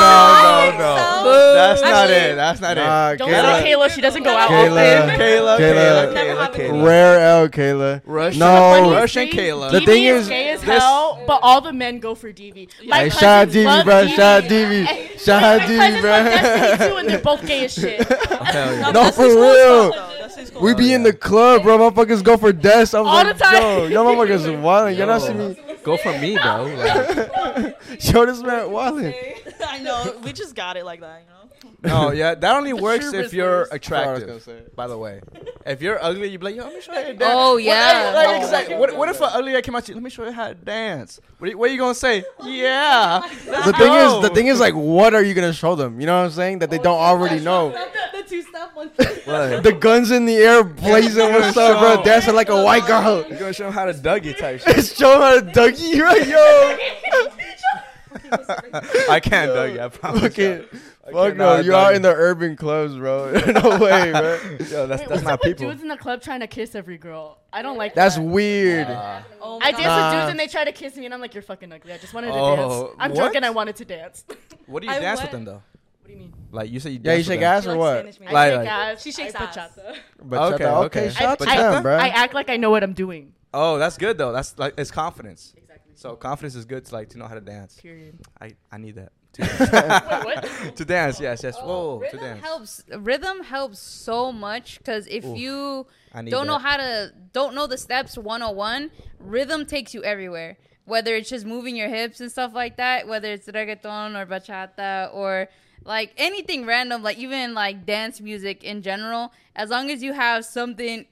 no, no, so. no. That's not Actually- it. That's not Nah, it. Don't Kayla. say Kayla. She doesn't go out Kayla. often. Kayla, Kayla. Kayla, Never Kayla, happened. Kayla. Rare L, Kayla. Russian, No. Russian Kayla. The DV thing is is- gay as this- hell, but all the men go for DV. My Hey, shout out cousins DV, love bro. Shout out DV. DV. Shout out My DV, cousins love Destiny bro. too, and they're both gay as shit. Hell yeah. No, for real. fuck, though. Destiny's cool. We be Oh, in the club, bro. Motherfuckers go for death. I'm All like, the time. yo, yo, motherfuckers wildin'. Y'all not see me. Go for me, bro. Like, Show this man wildin'. I know. We just got it like that, you know. no, yeah, that only works if you're business. attractive. By the way, if you're ugly, you be like, yo, let me show you how to oh, dance. Oh What- yeah. like, like, exactly. What, what if an ugly guy came out to you? Let me show you how to dance. What, are you- what are you gonna say? Oh, yeah. The thing is, the thing is, like, what are you gonna show them? You know what I'm saying? That they don't already know. The two. The guns in the air, blazing What's up, bro. Dancing like a white girl. You're gonna show him how to Dougie type shit. Show him how to Dougie, right, yo. I can't Dougie. I promise. Okay. I Fuck no, you out Dougie. in the urban clubs, bro. no way, bro. Yo, that's Wait, that's what's not up with people. dudes in the club trying to kiss every girl? I don't like that. That's that. weird. Oh, oh I my dance God. with dudes and they try to kiss me and I'm like, you're fucking ugly. I just wanted to Oh, dance. I'm what? drunk and I wanted to dance. what What do you I dance went- with them though? What do you mean? Like you said, you Yeah, you shake them. ass She or likes what? Spanish music. I Like- shake like- ass. She shakes I ass. bachata. Bachata, Okay, okay, okay. shout out I, them, bro. I act like I know what I'm doing. Oh, that's good though. That's like it's confidence. Exactly. So confidence is good to like to know how to dance. Period. I I need that. Wait, To, what? to dance, yes, yes. Oh, Whoa, to rhythm dance. helps. Rhythm helps so much because if Oof. you I need don't know that. how to don't know the steps 101 rhythm takes you everywhere whether it's just moving your hips and stuff like that whether it's reggaeton or bachata or like anything random like even like dance music in general as long as you have something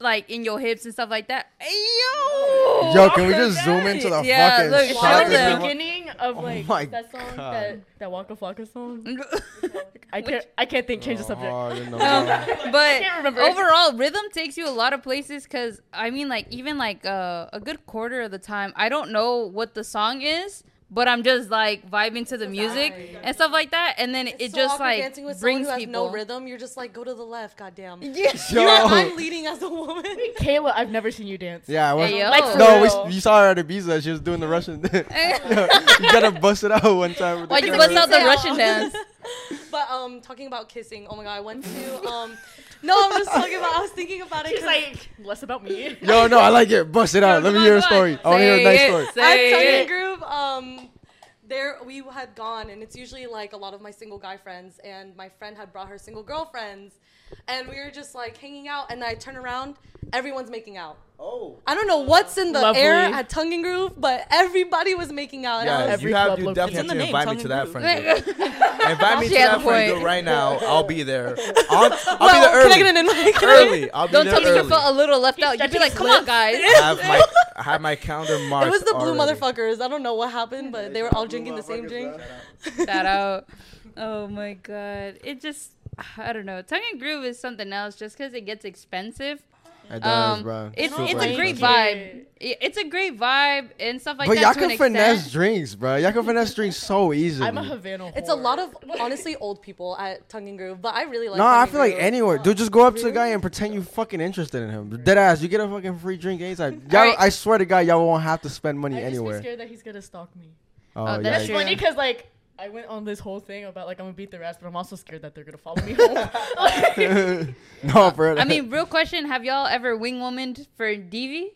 like in your hips and stuff like that yo Yo, can we just zoom into the Yeah, fucking look, Is show the beginning of Oh like my that song God. that that Waka Flocka song? I can't I can't think. Change the subject. Oh, I didn't know Um, that. but can't remember. overall rhythm takes you a lot of places because i mean like even like uh, a good quarter of the time i don't know what the song is but i'm just like vibing to the music and stuff like that and then It's it so just like dancing with brings someone who has people no rhythm. You're just like, go to the left, goddamn. Yes. You're, I'm leading as a woman. Kayla, I've never seen you dance. Yeah, I was. Hey. Like, No, we, you saw her at Ibiza. She was doing the Russian. you gotta bust it out one time. with the Why'd you bust out the Russian dance? But um, talking about kissing. Oh my god, I went to um. No, I'm just talking about. I was thinking about it. She's 'cause like less about me. Yo, no, I like it. Bust it out. Let me hear a story. I want to hear a nice story. say at Tongue it. and um, there we had gone, and it's usually like a lot of my single guy friends, and my friend had brought her single girlfriends, and we were just like hanging out, and I turn around, everyone's making out. Oh. I don't know what's in the Lovely. air at Tongue and Groove, but everybody was making out. Yeah, was- Every you have club you location. definitely It's in the have to name, invite me to that and friend group. invite me She to that the friend point. right now. I'll be there. I'll, I'll well, be there can I early. get an invite? early. I'll be don't there tell me you felt a little left out you'd be like come on guys I have my I had my calendar marked. It was the blue already. motherfuckers. I don't know what happened, but they were all drinking the same drink. that out. Oh my god. It just I don't know. Tongue and groove is something else just because it gets expensive. It does, Um, bro. it's Super it's a great vibe. It's a great vibe and stuff like but that. But y'all can finesse extent. drinks, bro. Y'all can finesse drinks so easily. I'm a Havana. It's a lot of honestly old people at Tongue and Groove, but I really like. It. No, Tongue I feel like anywhere, dude. Just go up to the guy and pretend you fucking interested in him. Dead ass, you get a fucking free drink anytime. Y'all, Alright. I swear to God, y'all won't have to spend money anywhere. I just be anywhere. scared that he's gonna stalk me. Oh, Oh, yeah, that's That's true. funny because like I went on this whole thing about like I'm gonna beat their ass, but I'm also scared that they're gonna follow me home. Like, no, bro. I mean, real question: Have y'all ever wing womaned for DV?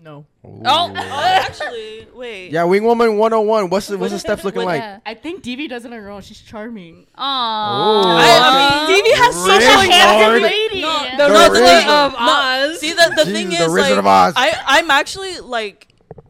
No. Oh, Oh, actually, wait. Yeah, Wing Woman 101. What's the what's the steps looking like? Yeah. I think Devi does it on her own. She's charming. Oh. I, I mean, Devi has such Really? like Handsome Lord. lady. No, The The no, the Wizard thing- of no, Oz. See, the, the Jeez, thing the is, Wizard like, of Oz. I, I'm actually like,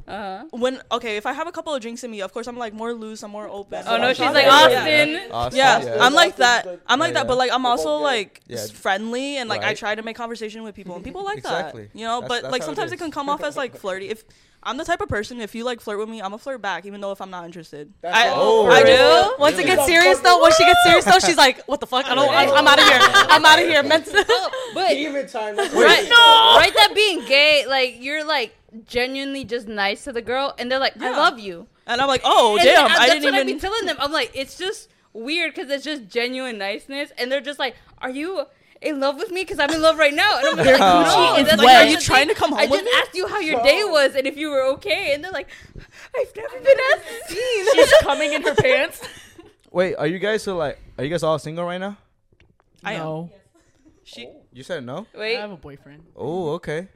Uh-huh. when okay, if I have a couple of drinks in me, of course I'm like more loose, I'm more open. Oh no, I'm she's talking- like Yeah. Austin. Austin, Yeah, I'm like that. I'm like Yeah, that, but like I'm also like Yeah. friendly and like I try to make conversation with people, and people like Exactly. that. You know, That's- but that's like sometimes it sometimes it, is. can come off as like flirty. If I'm the type of person, if you like flirt with me, I'm gonna flirt back, even though if I'm not interested. That's I, all. I Oh, do. really? Once it gets serious though, once she gets serious though, she's like, "What the fuck? I don't. I'm, I'm out of here. I'm out of here." Mental. But Even time. right, right, that being gay, like you're like genuinely just nice to the girl, and they're like, "I love you." And I'm like, oh And damn, I- I that's didn't what I've even. been telling them. I'm like, it's just weird because it's just genuine niceness, and they're just like, "Are you in love with me? Because I'm in love right now." And I'm like, Their no, coochie is that's wet. not Are the you trying to come home I with just me? asked you how your day was and if you were okay, and they're like, "I've never been asked to. She's coming in her pants. Wait, are you guys so like? Are you guys all single right now? I am. no. She. Oh. You said no. Wait, I have a boyfriend. Oh, okay.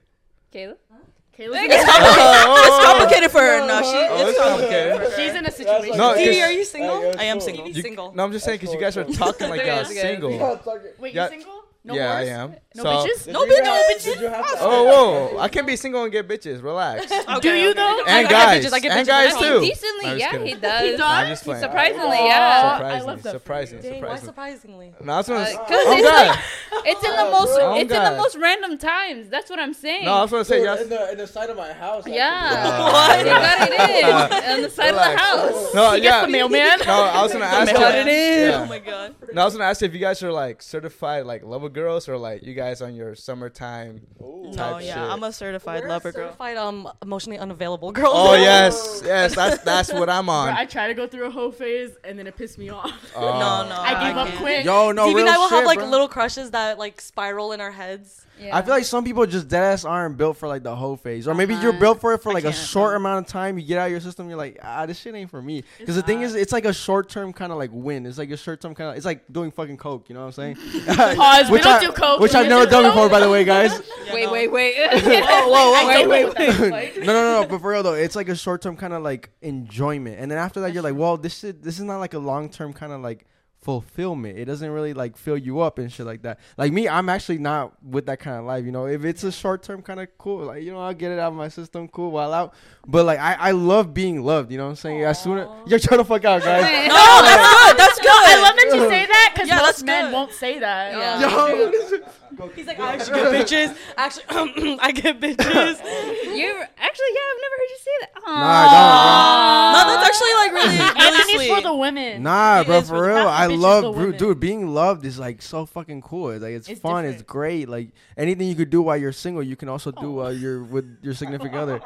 Kayla. Kayla's It's oh. complicated for her. No, oh, she. Oh, it's complicated. She's in a situation. No, Stevie, 'cause- are you single? I am single. You- single. No, I'm just saying because you guys are talking like Okay, okay, single. Wait, Yeah. you single? No yeah, whores? I am. No so, bitches? No bitches. Oh, whoa! I can be single and get bitches. Relax. Do you though? And I get guys, bitches, I get and guys get too. Decently, No, yeah, kidding. he does. He does? Just. Surprisingly, Aw, yeah. I Surprising, love that for Dang, why surprisingly? No, I was gonna. Uh, 'cause oh it's God. like it's in the most Oh, it's in the most random times. That's what I'm saying. No, I was gonna say yes. the in the side of my house. yeah, What? you got it in on the side of the house. No, yeah. the mailman. No, I was gonna ask you. Got it in. Oh my god. No, I was gonna ask you if you guys are like certified like lover girls or like you guys on your summertime No, type yeah, shit. I'm a certified We're lover girl. certified um emotionally unavailable girls. Oh yes, yes, that's that's what I'm Bro, on. I try to go through a whole phase and then it pissed me off. Uh, No, no. I gave up can't. quick. Yo, no, Stevie real and I will shit, have like bro. little crushes that like spiral in our heads. Yeah. I feel like some people just dead ass aren't built for like the whole phase, or maybe you're Uh-huh. built for it for like a short amount of time. You get out of your system, you're like, ah, this shit ain't for me. Because the thing is, it's like a short term kind of like win. It's like a short term kind of. It's like doing fucking coke. You know what I'm saying? Pause. We Which don't I- do coke. Which I've never done coke. before, by the way, guys. Yeah, wait, no. wait, wait, Whoa, whoa, whoa. I wait, wait, what that no, no, no. But for real though, it's like a short term kind of like enjoyment, and then after that, you're like, well, this shit, this is not like a long term kind of like fulfillment. It doesn't really like fill you up and shit like that. Like me, I'm actually not with that kind of life. You know, if it's a short term kind of cool, like you know, I'll get it out of my system, cool, while out. But like I, I love being loved. You know what I'm saying? As soon as you're trying to fuck out, guys. No, that's good. That's good. I love that you say that because Yeah, most men good. won't say that. Yeah. Yo, He's like, I actually get bitches. Actually, I get bitches. You're actually, yeah, I've never heard you say that. Nah, No, that's actually like really, really Anthony's sweet. for the women. Nah, He bro, for real. I love, bro, dude. Being loved is like so fucking cool. It's like it's, It's fun. It's great. Like anything you could do while you're single, you can also do while you're with your significant other.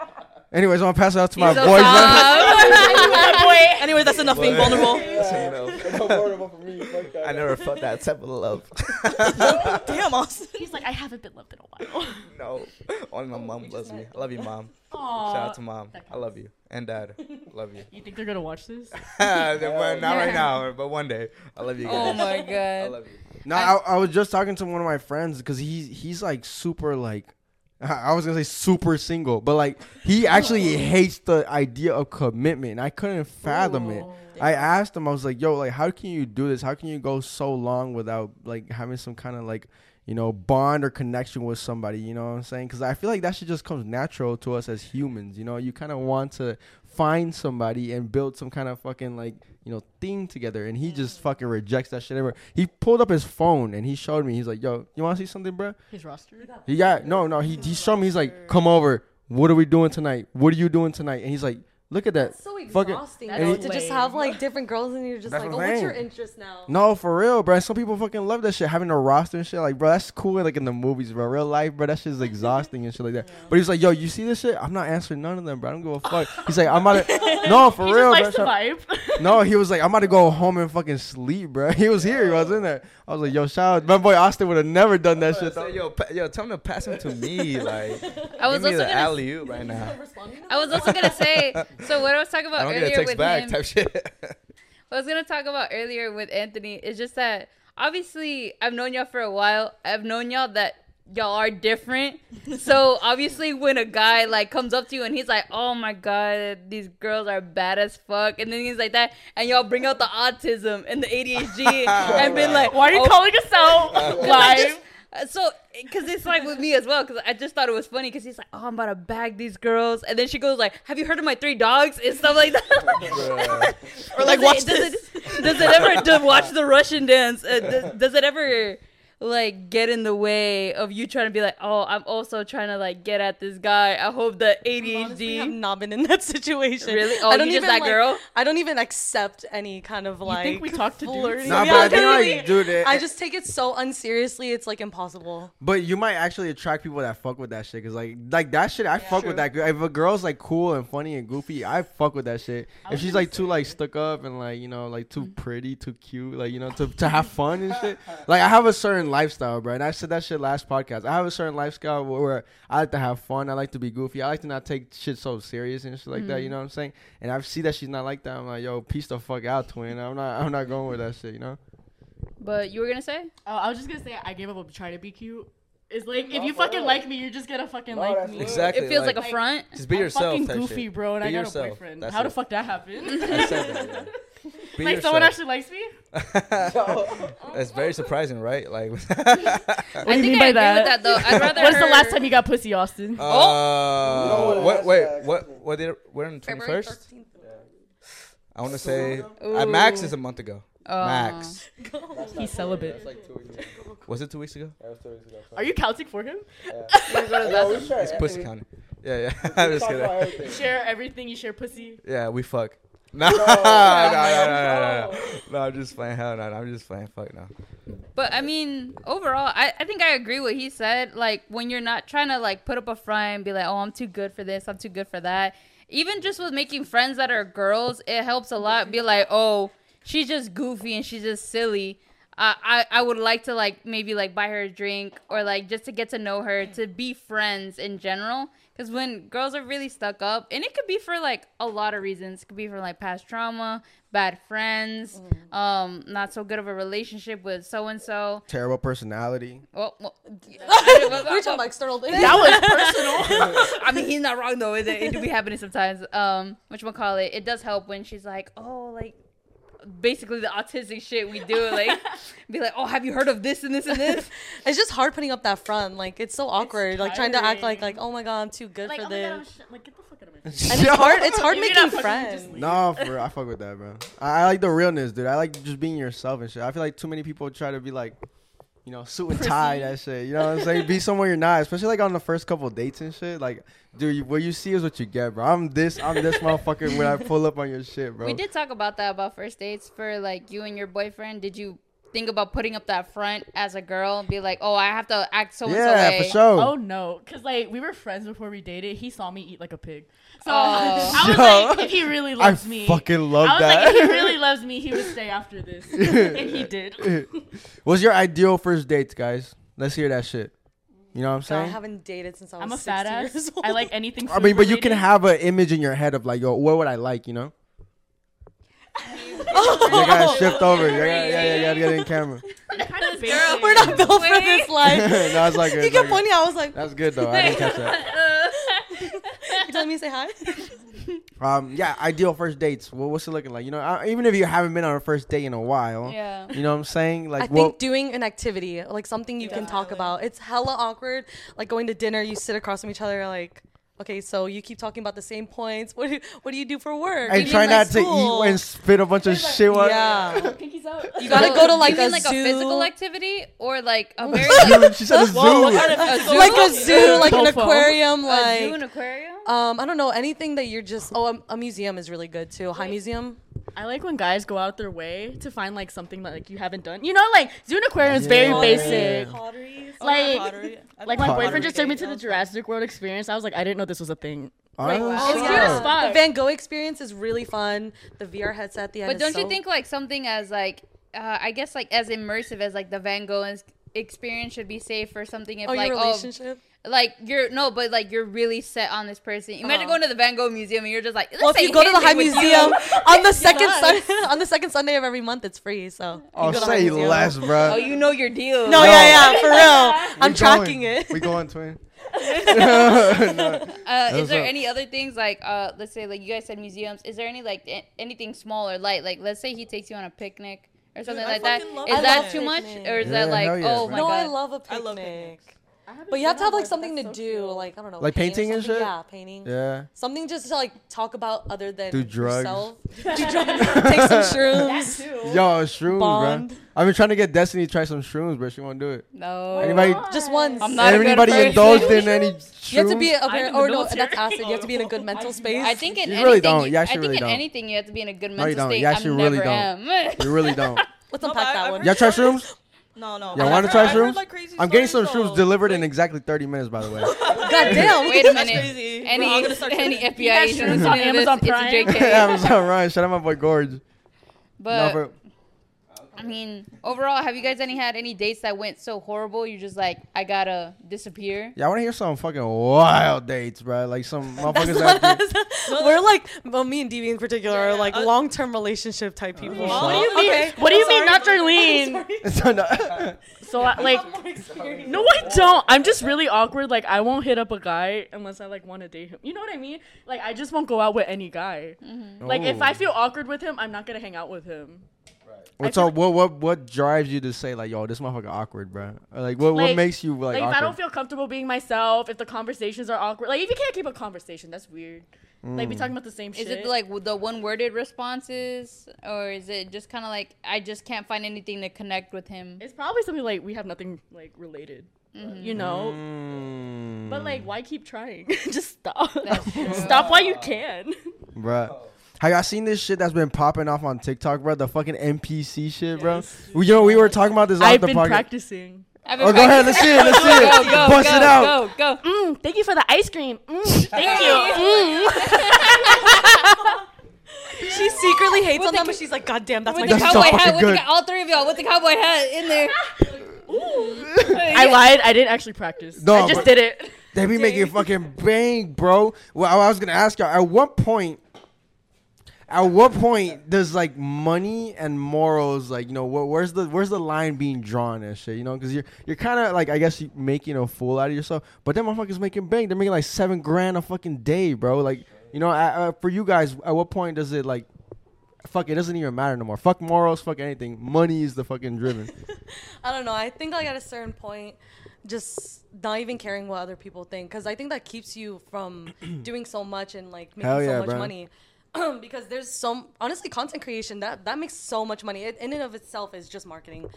Anyways, I'm gonna pass it out to my He's so boys. man. soft. Anyway, that's enough being vulnerable. I never felt that type of love. Damn, Austin. He's like, I haven't been loved in a while. no, only my mom loves me. I love you, mom. Aww. Shout out to mom. I love you and dad. love you. You think they're gonna watch this? Then one- not right now, but one day. I love you oh guys. Oh my god. I love you. No, I, I was just talking to one of my friends because he's he's like super like I was gonna say super single, but like he actually hates the idea of commitment. And I couldn't fathom it. I asked him, I was like, "Yo, like, how can you do this? How can you go so long without like having some kind of like, you know, bond or connection with somebody? You know what I'm saying? Because I feel like that shit just comes natural to us as humans. You know, you kind of want to find somebody and build some kind of fucking like, you know, thing together. And he just mm-hmm. fucking rejects that shit. Ever. He pulled up his phone and he showed me. He's like, "Yo, you want to see something, bro?" His roster. He got no, no. He he showed me. He's like, "Come over. What are we doing tonight? What are you doing tonight?" And he's like, "Look at that." That's so Fucking- exhausting That's though, to just have like different girls and you're just That's like, what oh, I'm what's your interest now? No, for real, bro. Some people fucking love that shit. Having a roster and shit, like, bro, that's cool. Like in the movies, bro. Real life, bro, that shit's exhausting and shit like that. But he's like, yo, you see this shit? I'm not answering none of them, bro. I don't give a fuck. He's like, I'm about to. No, for He real, just bro. the vibe. No, he was like, I'm about to go home and fucking sleep, bro. He was here. He was in there. I was like, yo, shout out. My boy Austin would have never done that shit. Say, yo, pa- yo, tell him to pass him to me. Like, I was give me also the gonna. alley oop right now. I was also gonna say. So what I was talking I about don't get a earlier text with back him. type shit. What I was gonna talk about earlier with Anthony is just that obviously I've known y'all for a while. I've known y'all that y'all are different. so obviously, when a guy like comes up to you and he's like, "Oh my god, these girls are bad as fuck," and then he's like that, and y'all bring out the autism and the ADHD and been like, Why are you "Oh, calling us out live? Uh, So, because it's like with me as well, because I just thought it was funny, because he's like, "Oh, I'm about to bag these girls," and then she goes like, "Have you heard of my three dogs?" and stuff like that. Bruh. Or like, Does watch it, does this. It, does it ever to watch the Russian dance? Uh, does, does it ever like get in the way of you trying to be like, oh, I'm also trying to like get at this guy. I hope the Honestly, I've ADHD. not been in that situation. Really? Oh, I don't you just even that like, girl? I don't even accept any kind of like. I think we talk to dudes? flirting. Nah, Yeah, but I think literally. like, dude, it, I just take it so unseriously. It's like impossible. But you might actually attract people that fuck with that shit, cause like like that shit, I fuck with that. girl. If a girl's like cool and funny and goofy, I fuck with that shit. I If she's like too like stuck up and like you know like too mm-hmm. pretty, too cute, like you know to to have fun and shit. Like I have a certain lifestyle, bro. And I said that shit last podcast. I have a certain lifestyle where, where I like to have fun. I like to be goofy. I like to not take shit so serious and shit like that. You mm-hmm. know what I'm saying? And I see that she's not like that. I'm like, yo, peace the fuck out, twin. I'm not. I'm not going with that shit. You know? But you were gonna say? Oh, I was just gonna say I gave up on trying to be cute. It's like if you fucking like me, you're just gonna fucking like me. Exactly. It feels like, like- a front. Just be I'm yourself. fucking goofy, shit. bro, and Be I got yourself. a boyfriend. That's How the it. fuck that happened? Be like someone actually likes me? That's very surprising, right? Like, What I do you think mean by agree that? with that though. I'd rather. When's the her- last time you got pussy, Austin? uh, know what? what Wait, hashtag- what? What did? We're on the twenty February first. 13th. I want to say at max is a month ago. Oh. Max. He's celibate. Was it two weeks ago? Are you counting for him? It's pussy counting. Yeah, yeah. I'm just kidding. You share everything. You share pussy. Yeah, we fuck. No, no, no, no, no, no, I'm just playing. Hell no, I'm just playing. Fuck no. But I mean, overall, I, I think I agree what he said. Like when you're not trying to like put up a front and be like, oh, I'm too good for this, I'm too good for that. Even just with making friends that are girls, it helps a lot. Be like, oh, she's just goofy and she's just silly. I, I I would like to like maybe like buy her a drink or like just to get to know her to be friends in general. Because when girls are really stuck up, and it could be for like a lot of reasons. It could be for like past trauma, bad friends, um, not so good of a relationship with so and so. Terrible personality. Well, well, We're talking about external things. That was personal. I mean, he's not wrong though. It, it do be happening sometimes. Um, which one call it? It does help when she's like, oh, like basically the autistic shit we do. Like, be like, oh, have you heard of this and this and this? It's just hard putting up that front. Like it's so awkward. like trying to act like like oh my god, I'm too good like, for oh my God, I'm this. sh- like get the fuck out of my face. And it's hard. It's hard making friends. No, for real, I fuck with that, bro. I, I like the realness, dude. I like just being yourself and shit. I feel like too many people try to be like, you know, suit and tie that shit. You know what I'm saying? be somewhere you're not, especially like on the first couple dates and shit. Like, dude, what you see is what you get, bro. I'm this, I'm this motherfucker when I pull up on your shit, bro. We did talk about that about first dates for like you and your boyfriend. Did you think about putting up that front as a girl and be like, oh, I have to act so and so yeah, way? for sure. Oh no, cause like we were friends before we dated. He saw me eat like a pig, so Oh. I was like, if he really I loves me, fucking love I was that. like, if he really loves me, he would stay after this, and he did. What's your ideal first dates, guys? Let's hear that shit. You know what I'm God, I saying? haven't dated since I was I'm a fat ass. years old. I like anything. I mean, but you can food-related. have an image in your head of like, yo, what would I like? You know? Oh. You gotta shift over. You gotta, yeah, yeah, you gotta get it in camera. Kind of basic. We're not built for this life. no, it's like good. You it's kept pointing. I was like, That's good though. I didn't catch that. you telling me to say hi? Um, yeah, ideal first dates. Well, what's it looking like? You know, uh, even if you haven't been on a first date in a while, Yeah. you know what I'm saying? Like, I well, think doing an activity, like something you can talk about. It's hella awkward. Like going to dinner, you sit across from each other, like, okay, so you keep talking about the same points. What do what do you do for work? and Even, try not school. to eat and spit a bunch of shit. while- Yeah, Pinkies out. you gotta go to you like mean a like zoo. a physical activity or like a very Dude, she said a zoo. Whoa, what kind of A zoo? like a zoo, like an Both of 'em. aquarium, a zoo and aquarium? um, I don't know anything that you're just. Oh, a, a museum is really good too. A high museum. I like when guys go out their way to find like something that like you haven't done. You know, like zoo and aquarium is very Yeah. basic. Pottery. Like- pottery. Like my Pottery. boyfriend just took me to the. Jurassic World experience. I was like, I didn't know this was a thing. Oh, Wait, wow. It's cute. The Van Gogh experience is really fun. The VR headset at the end. But don't you think like something as like uh, I guess like as immersive as like the Van Gogh experience should be safe for something if Oh, like your oh relationship. Like you're no, but like you're really set on this person. Imagine Uh-huh. going to the Van Gogh Museum and you're just like, Well, if you go to the High anything you. Museum on the second Sun- on the second Sunday of every month, it's free. So you Oh, go to say Museum. less, bro. Oh, you know your deal. No, No. yeah, yeah, for real. I'm tracking it. We going, twin. Uh, is there up? any other things like uh, let's say like you guys said museums? Is there any like a- anything small or light? Like let's say he takes you on a picnic or something I like that. fucking love Is I that love too much, or is Yeah, that like yeah, oh bro. my no, god? I love a picnic. love picnics. But you have to have like something to do, like I don't know, Like paint painting and shit? Yeah, painting. Yeah. Something just to like talk about other than Do drugs. yourself. Do drugs. And take some shrooms. Yo, shrooms, Bond. bro. I've been trying to get Destiny to try some shrooms, but she won't do it. No. Anybody? Just once. I'm not a good Anybody indulged in any shrooms? You have to be a, I'm in the oh, or no, that's acid. You have to be in a good mental space. I think in You anything, really don't. You I actually think really in don't. anything you have to be in a good you mental don't. state. You actually I really never don't. am. You really don't. Let's unpack that one. heard- Y'all try shrooms? No, no. Y'all I've wanna try I've shrooms? like, I'm getting some stories, shrooms though. delivered in exactly 30 minutes, by the way. God damn. Wait a That's minute. crazy. Bro, Any I'm any. FBI has agent shrooms on to this, Amazon it's a Prime. JK. Amazon Ryan. Shout out my boy Gorge. No, But for- I mean, overall, have you guys any had any dates that went so horrible? You're just like, I gotta disappear. yeah, I want to hear some fucking wild dates, bro. Like some motherfuckers that. We're like, well, me and DV in particular are Yeah, like uh, long-term relationship type people. What What do you mean? Okay. What do you I'm mean, not Darlene? do So I, like, no, I don't. I'm just really awkward. Like, I won't hit up a guy unless I like want to date him. You know what I mean? Like, I just won't go out with any guy. Like, if I feel awkward with him, I'm not gonna hang out with him. What's I feel up? What what what drives you to say like, yo, this motherfucker awkward, bro? Or, Like, what what makes you like, Like, if I don't feel comfortable being myself, if the conversations are awkward, like if you can't keep a conversation, that's weird. Like, we Mm. talking about the same Is shit. it like the one worded responses, or is it just kind of like I just can't find anything to connect with him? It's probably something like we have nothing like related. You know. Mm, But like, why keep trying? Just stop. That's true. stop while you can. bruh. Have y'all seen this shit that's been popping off on TikTok, bro? The fucking NPC shit, bro. Yes. We, you know, we were talking about this off I've the been podcast. practicing. I've been Oh, go ahead. Let's see it. Let's see it. Go, go, Bust go, it out. Go, go. Mm, thank you for the ice cream. Mm, thank you. Mm. She secretly hates With on the them, ca- but she's like, God damn, that's my the That's so cowboy fucking hat, with the, good. ca- all three of y'all with the cowboy hat in there. I lied. I didn't actually practice. No, I just did it. They be making fucking bang, bro. Well, I was gonna ask y'all. At what point? At what point does like money and morals like you know wh- where's the where's the line being drawn and shit you know because you're you're kind of like I guess you making a fool out of yourself but them motherfuckers making bank they're making like seven grand a fucking day bro like you know uh, uh, for you guys at what point does it like fuck it doesn't even matter no more fuck morals fuck anything money is the fucking driven I don't know. I think like at a certain point, just not even caring what other people think, because I think that keeps you from doing so much and like making Hell so yeah, much bro. money. because there's so honestly content creation that that makes so much money. It, in and of itself is just marketing,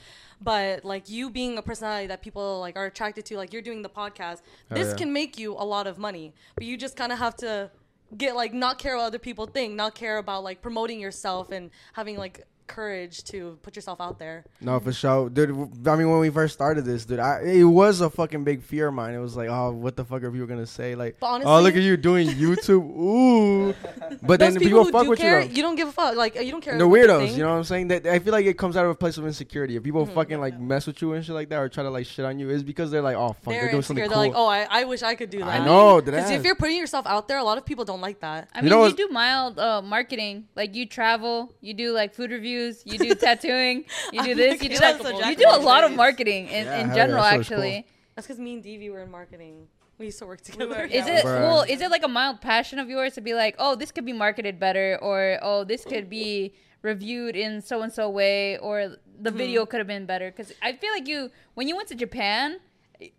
but like you being a personality that people like are attracted to, like you're doing the podcast, Hell this yeah. can make you a lot of money. But you just kind of have to get like not care what other people think, not care about like promoting yourself and having like courage to put yourself out there. No, for sure, dude. I mean, when we first started this, dude, I, it was a fucking big fear of mine. It was like, oh, what the fuck are people gonna say? Like, But oh, look at you doing YouTube, ooh. But then people, people, fuck with care, you. Though. you don't give a fuck. Like you don't care. The weirdos, think. you know what I'm saying? That I feel like it comes out of a place of insecurity. If people fucking like mess with you and shit like that, or try to like shit on you, it's because they're like, oh fuck, they're, They're doing something insecure. cool. They're like, oh, I, I wish I could do that. I know, Because if you're putting yourself out there, a lot of people don't like that. I You mean, know you, do mild uh, marketing. Like you travel, you do like food reviews, you do tattooing, you do this, you do that. You do a lot of marketing in, Yeah, in hell yeah, general, that cool. actually. That's because me and Devi were in marketing. We used to work together. were- Is it Bruh. well? Is it like a mild passion of yours to be like, oh, this could be marketed better, or oh, this could be reviewed in so and so way, or the hmm. video could have been better? Because I feel like you, when you went to Japan,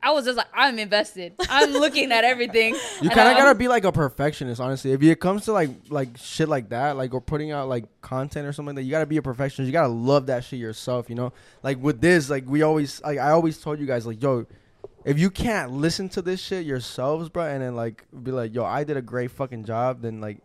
I was just like, I'm invested. I'm looking at everything. You kind of gotta be like a perfectionist, honestly. If it comes to like like shit like that, like or putting out like content or something, that you gotta be a perfectionist. You gotta love that shit yourself, you know. Like with this, like we always, like I always told you guys, like yo, if you can't listen to this shit yourselves, bro, and then like be like, yo, I did a great fucking job, then like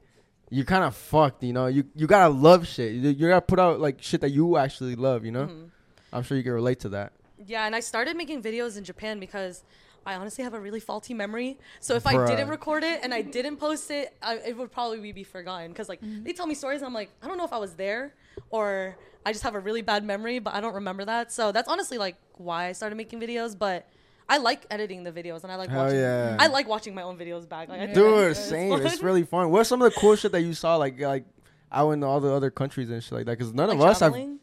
you're kind of fucked, you know. You you gotta love shit. You, you gotta put out like shit that you actually love, you know. Mhm. I'm sure you can relate to that. Yeah, and I started making videos in Japan because I honestly have a really faulty memory. So if I didn't record it and I didn't post it, I, it would probably be forgotten. Because like Mm-hmm. they tell me stories, and I'm like, I don't know if I was there or I just have a really bad memory, but I don't remember that. So that's honestly like why I started making videos. But I like editing the videos and I like Hell watching. yeah. I like watching my own videos back. Like, I Dude, it's same. fun. It's really fun. What's some of the cool shit that you saw, like like out in all the other countries and shit like that? Because none Like of us have, traveling?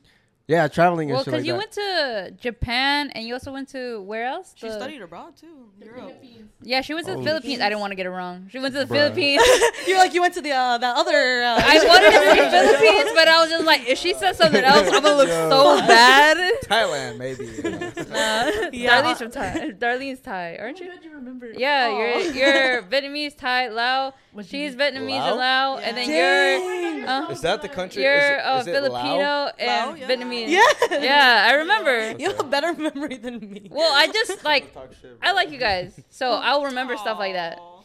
Yeah, traveling and Well, shit because like you that. went to Japan and you also went to where else? She The- studied abroad too. Europe. Yeah, she went to the Oh. Philippines. I didn't want to get it wrong. She went to the Bruh. Philippines. You're like you went to the uh, that other. Uh, I wanted to say Philippines, but I was just like, if she says something else, I'm gonna look so bad. Thailand, maybe. you know. Uh, Yeah. Darlene's from Thai. Darlene's Thai, aren't you? Did you remember? Yeah, Aw. you're you're Vietnamese, Thai, Lao. What She's Vietnamese Lao? and Lao, and then Dang. you're uh, Is that the country? you're is it, uh, is it Lao? Filipino and Lao, yeah. Vietnamese. yeah. yeah, I remember. You have a better memory than me. Well, I just like I like you guys, so I'll remember stuff like that. Aw.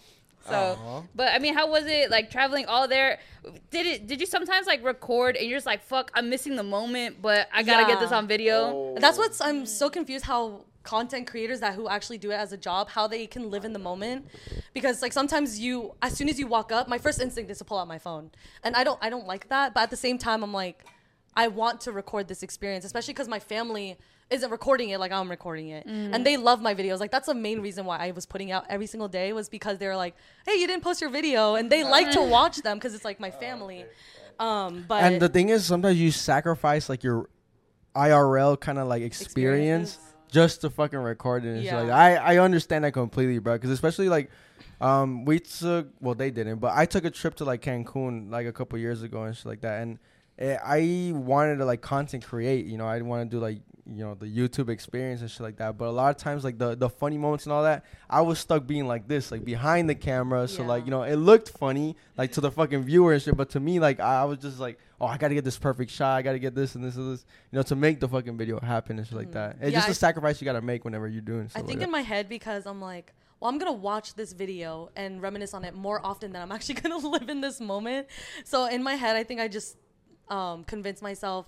So, Aw. but I mean, how was it like traveling all there? Did it? Did you sometimes like record and you're just like, "Fuck, I'm missing the moment, but I gotta get this on video." That's what's I'm so confused how content creators that who actually do it as a job how they can live in the moment. Because like sometimes you as soon as you walk up my first instinct is to pull out my phone. And I don't I don't like that but at the same time I'm like I want to record this experience especially because my family isn't recording it like I'm recording it. And they love my videos. Like that's the main reason why I was putting out every single day was because they were like hey you didn't post your video. And they like to watch them because it's like my family. um but and the thing is, sometimes you sacrifice like your IRL kind of like experience Experiences. Just to fucking record it and shit Yeah. like. I I understand that completely, bro. Because especially like, um, we took well they didn't, but I took a trip to like Cancun like a couple years ago and shit like that, and eh, I wanted to like content create. You know, I want to do like you know the YouTube experience and shit like that. But a lot of times like the the funny moments and all that, I was stuck being like this, like behind the camera. So like you know it looked funny like to the fucking viewer and shit, but to me like I, I was just like. Oh, I gotta get this perfect shot. I gotta get this and this and this, you know, to make the fucking video happen and shit like that. It's Mm-hmm. Yeah, just I- a sacrifice you gotta make whenever you're doing I think like in my head because I'm like, well, I'm gonna watch this video and reminisce on it more often than I'm actually gonna live in this moment. So in my head, I think I just um, convinced myself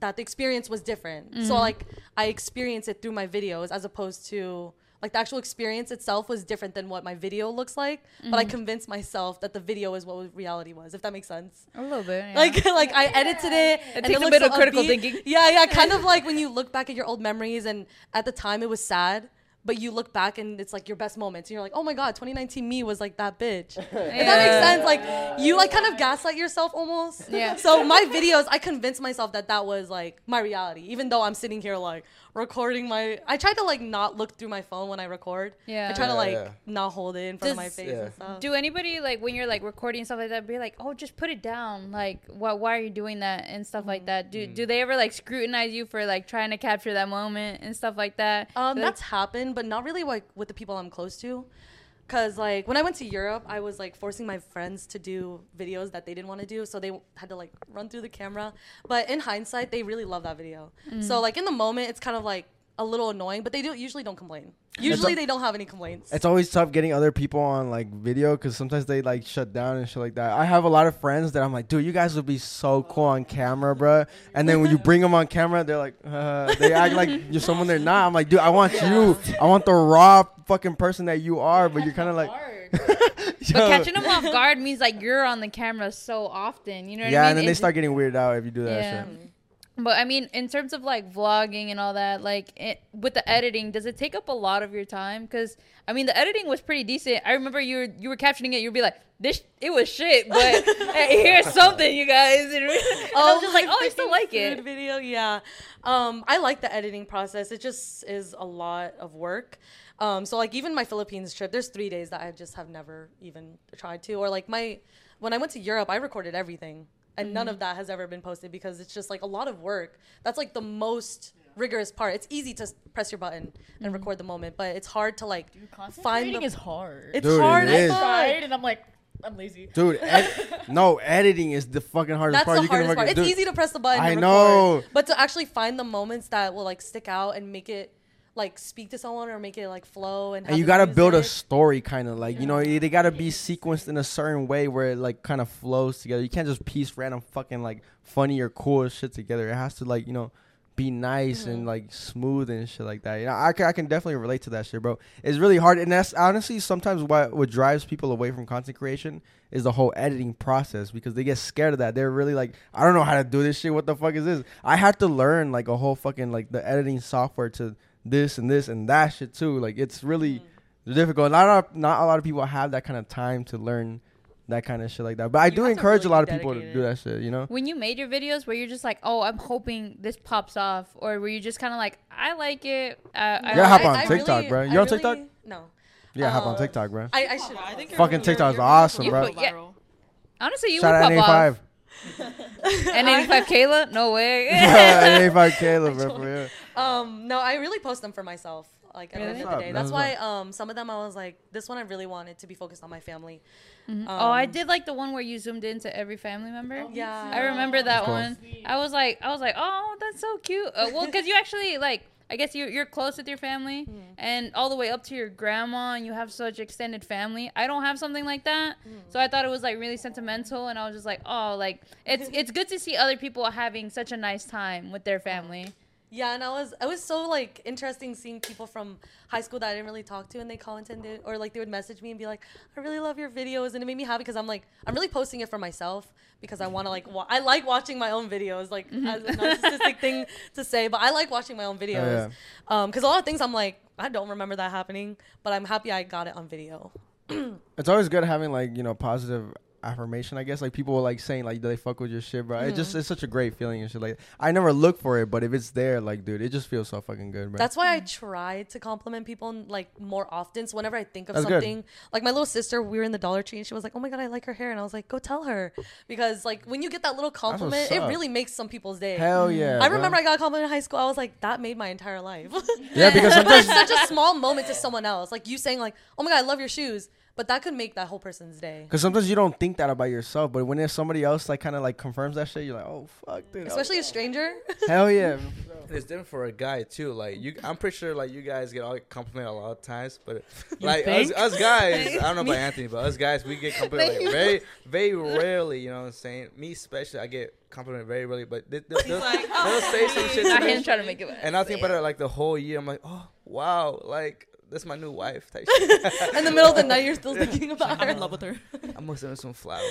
that the experience was different. So mm-hmm. like I experience it through my videos as opposed to like the actual experience itself was different than what my video looks like. But I mm-hmm. convinced myself that the video is what reality was. If that makes sense. A little bit. yeah. Like like I edited it. and takes a looks bit so of critical upbeat. thinking. Yeah, yeah, kind of like when you look back at your old memories and at the time it was sad, but you look back and it's like your best moments. And you're like, oh my god, 2019 me was like that bitch. If that makes sense, like you like kind of gaslight yourself almost. Yeah. So my videos, I convinced myself that that was like my reality, even though I'm sitting here like recording my. I try to like not look through my phone when I record. Yeah. I try to like yeah. not hold it in front of my face Yeah. and stuff. Do anybody like when you're like recording stuff like that be like, oh, just put it down? Like, why why are you doing that and stuff like that? Do do they ever like scrutinize you for like trying to capture that moment and stuff like that? Um, Like- that's happened, but not really like with the people I'm close to. Cause like when I went to Europe, I was like forcing my friends to do videos that they didn't want to do, so they had to like run through the camera. But in hindsight, they really love that video. So mm. like in the moment, it's kind of like a little annoying, but they do usually don't complain. Usually they don't have any complaints. It's always tough getting other people on like video because sometimes they like shut down and shit like that. I have a lot of friends that I'm like, dude, you guys would be so cool on camera, bro. And then when you bring them on camera, they're like, uh, they act like you're someone they're not. I'm like, dude, I want you. I want the raw fucking person that you are, but you're kind of like, But catching them off guard means like you're on the camera so often. You know what yeah, I mean? Yeah, and then they start getting weirded out if you do that Yeah. shit. But I mean, in terms of like vlogging and all that, like it, with the editing, does it take up a lot of your time? Because I mean, the editing was pretty decent. I remember you were you were captioning it. You'd be like, "This it was shit," but hey, here's something, you guys. And I was just like, "Oh, I still like it." Video, yeah. Um, I like the editing process. It just is a lot of work. Um, so like even my Philippines trip, there's three days that I just have never even tried to. Or like my, when I went to Europe, I recorded everything, and none of mm-hmm. that has ever been posted because it's just like a lot of work. That's like the most rigorous part. It's easy to press your button and mm-hmm. record the moment, but it's hard to like find Concentrating the. is hard. it's Dude, hard. is. as tried, and I'm like, I'm lazy. Dude, ed- no, editing is the fucking hardest That's part. the you hardest can part. It's do. easy to press the button. I and know. but to actually find the moments that will like stick out and make it like speak to someone or make it like flow and. and you gotta build a story kind of like you know they gotta be sequenced in a certain way where it like kind of flows together. You can't just piece random fucking like funny or cool shit together. It has to like you know be nice Mm-hmm. and like smooth and shit like that. You know I, I can definitely relate to that shit bro. It's really hard and that's honestly sometimes what what drives people away from content creation is the whole editing process because they get scared of that. They're really like i don't know how to do this shit. What the fuck is this? I had to learn like a whole fucking like the editing software to this and this and that shit too. Like it's really difficult. Not a lot, not a lot of people have that kind of time to learn that kind of shit like that. But I You do encourage really a lot of people to do that shit. You know. When you made your videos, were you're just like, oh, I'm hoping this pops off, or were you just kind of like, I like it. Uh, I Yeah, like hop it. on I TikTok, really- bro. You I on TikTok? really- No. Yeah, hop on Uh, TikTok, bro. I, I should. I think your- Fucking your- TikTok's your awesome, videos bro. will go Yeah. viral. Honestly, you Shout out would pop off. N85. N85 Kayla? No way. N85 Caleb, bro. For real. Um, no, I really post them for myself. Like at the end of the day, that's why um some of them I was like, this one I really wanted to be focused on my family. oh, I Um, did like the one where you zoomed into every family member. Yeah. I remember that cool. one. I was like, I was like, oh, that's so cute. Uh, well, because you actually like, I guess you're you're close with your family, and all the way up to your grandma, and you have such extended family. I don't have something like that, so I thought it was like really sentimental, and I was just like, oh, like it's it's good to see other people having such a nice time with their family. Yeah, and I was I was so like interesting seeing people from high school that I didn't really talk to, and they commented or like they would message me and be like, "I really love your videos," and it made me happy because I'm like I'm really posting it for myself because I want to like wa- I like watching my own videos, like as a narcissistic thing to say, but I like watching my own videos. Um, because a lot of things I'm like I don't remember that happening, but I'm happy I got it on video. It's always good having like you know positive affirmation. I guess like people were like saying like do they fuck with your shit, bro. It just mm-hmm. it's such a great feeling and shit. Like I never look for it, but if it's there, like dude, it just feels so fucking good, bro. That's why I try to compliment people like more often. So whenever I think of That's good. something, like my little sister, we were in the Dollar Tree and she was like, "Oh my god, I like her hair," and I was like, "Go tell her," because like when you get that little compliment, it really makes some people's day. hell yeah. I bro. remember I got a compliment in high school. I was like, that made my entire life. yeah because sometimes it's such a small moment to someone else. Like you saying like, "Oh my god, I love your shoes," but that could make that whole person's day. Because sometimes you don't think that about yourself, but when there's somebody else like kind of like confirms that shit, you're like, oh fuck, dude. Especially a stranger. hell yeah. And it's different for a guy too. Like you, I'm pretty sure like you guys get all complimented a lot of times, but like us, us guys, I don't know about Anthony, but us guys, we get complimented like, very, very rarely. You know what I'm saying? Me especially, I get complimented very rarely, but they, they, they'll, like, they'll say oh, some shit to Not me, him trying to make it. and I'll think about it like the whole year. I'm like, oh wow, like that's my new wife type shit. in the middle of the night, you're still thinking about I'm her. in love with her. I'm gonna send her some flowers.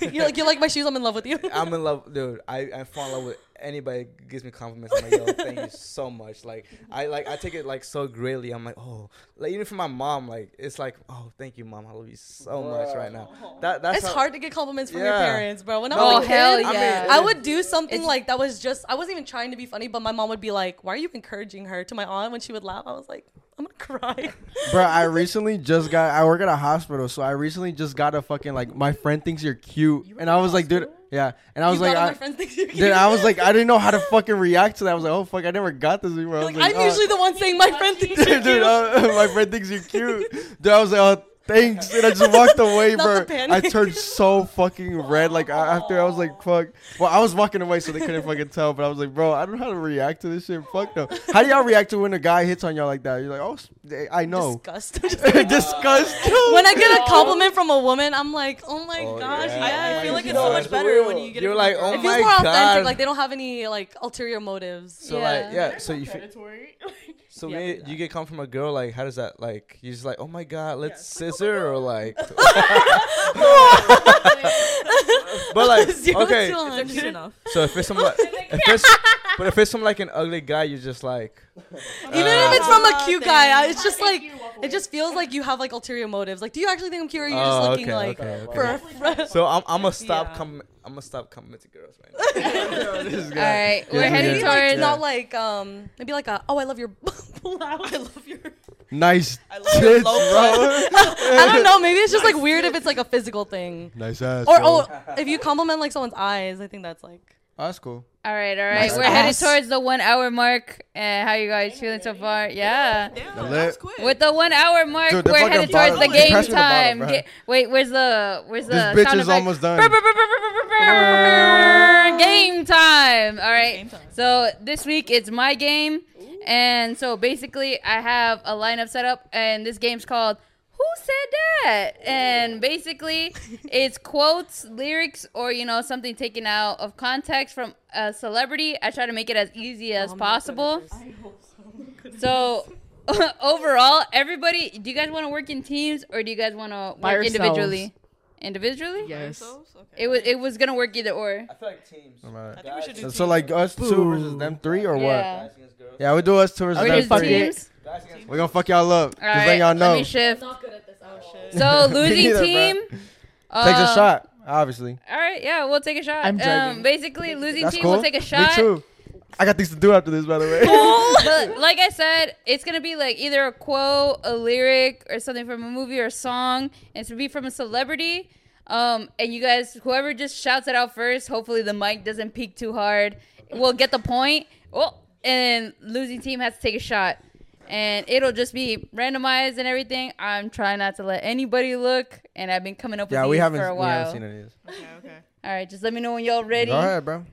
you're like, you like my shoes? I'm in love with you. I'm in love, dude. I, I fall in love with anybody who gives me compliments. I'm like, yo, thank you so much. Like, I like I take it like so greatly. I'm like, oh, like even from my mom, like it's like, oh, thank you, mom. I love you so much right now. That that's it's how- hard to get compliments from your parents, bro. When I No, was Oh a kid, hell I mean, yeah! I would do something like that was just I wasn't even trying to be funny, but my mom would be like, "Why are you encouraging her?" To my aunt when she would laugh, I was like, "I'm gonna cry." Bro, I recently just got. I work at a hospital, so I recently just got a fucking like. My friend thinks you're cute, and I was like, dude, yeah. And I was You like, I, my friends think you're then I was like, I didn't know how to fucking react to that. I was like, oh fuck, I never got this before. Like, like, I'm oh. usually the one saying my friend thinks you're dude, cute. uh, my friend thinks you're cute. Dude, I was like, oh, thanks. And I just walked away, bro. I turned so fucking red. Like, after I was like, fuck. Well, I was walking away, so they couldn't fucking tell. But I was like, bro, I don't know how to react to this shit. Fuck no. How do y'all react to when a guy hits on y'all like that? You're like, oh, I know. Disgust. Disgust. when I get a compliment from a woman, I'm like, "Oh my Oh, gosh, yeah. yes." I feel like it's so that's much better real. when you get it. You're it like, oh girl. It feels my more authentic. God. Like they don't have any like ulterior motives. So Yeah. like, yeah. So you fe- predatory. so Yeah, me, yeah. you get come from a girl. Like, how does that like? You just like, oh my god, let's scissor or like. but like, Zero okay. to They're 100. cute enough. So if it's some like, if it's, but if it's some like an ugly guy, you're just like. Even uh, if it's from a cute guy, I, it's just like it just feels like you have like ulterior motives. Like, do you actually think I'm cute, or are you just Oh, looking okay, like okay, okay. for a friend? So I'm, I'm gonna stop Yeah. com- I'm gonna stop coming to girls right now. this All guy. right, we're Yeah, heading Maybe yeah. like, towards. not like um maybe like a oh I love your blouse. I love your. Nice I love tits, bro. I don't know. Maybe it's just like weird if it's like a physical thing. nice ass. Or bro. oh, if you compliment like someone's eyes, I think that's like. Oh, that's cool. All right, all right. Nice We're ass. headed towards the one hour mark. And how you guys feeling so far? Yeah. Damn, that was quick. With the one hour mark, Dude, we're headed towards bottle- the game pass me the bottle, time. bro. Ga- wait, where's the where's the This sound bitch is almost done. Game time. All right. Game time. So this week it's my game, and so basically I have a lineup set up, and this game's called Who Said That? And basically it's quotes, lyrics, or you know something taken out of context from a celebrity. I try to make it as easy oh as possible. So oh overall, everybody, do you guys want to work in teams or do you guys want to work individually? Individually? Yes. Okay. It was it was gonna work either or. I feel like teams. I think we should do So, teams. like us two versus them three or what? Yeah. Guys against girls. Yeah, we'll do us two versus Okay, them fuck three. teams. We're gonna fuck y'all up. Just All letting right, y'all know. let me shift. Not good at this. Oh shit. So losing neither, team. Takes a uh, shot, obviously. All right, yeah, we'll take a shot. I'm um, basically, losing That's team cool. will take a shot. Me too. I got things to do after this, by the way. but like I said, it's gonna be like either a quote, a lyric, or something from a movie or a song. And it's gonna be from a celebrity. Um, and you guys, whoever just shouts it out first, hopefully the mic doesn't peak too hard. We'll get the point. Oh, and losing team has to take a shot. And it'll just be randomized and everything. I'm trying not to let anybody look, and I've been coming up with yeah, these we haven't, for a we haven't seen any of this. Okay, okay. All right, just let me know when y'all ready. Go ahead, bro.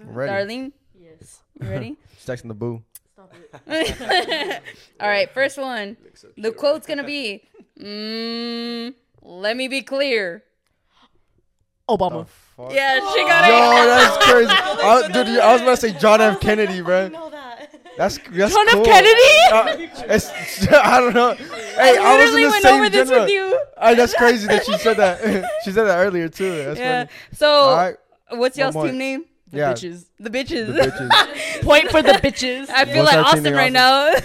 I'm ready. Darlene, Yes. you ready? She's texting the boo. Stop it. All right, first one. The quote's gonna be, mm, "Let me be clear." Obama. Fuck. Yeah, she got it. Yo, it. that's crazy. I was, dude, I was about to say John F. Kennedy, bro. know that. That's that's John F. cool. Kennedy? Uh, it's, I don't know. Hey, I, was in the went same over this genre. with you. Ay, that's crazy that she said that. she said that earlier too. That's Yeah. funny. So, All right. what's y'all's team name? Yeah. Bitches. The bitches. The bitches. Point for the bitches. I feel What's like Austin right Austin? now. The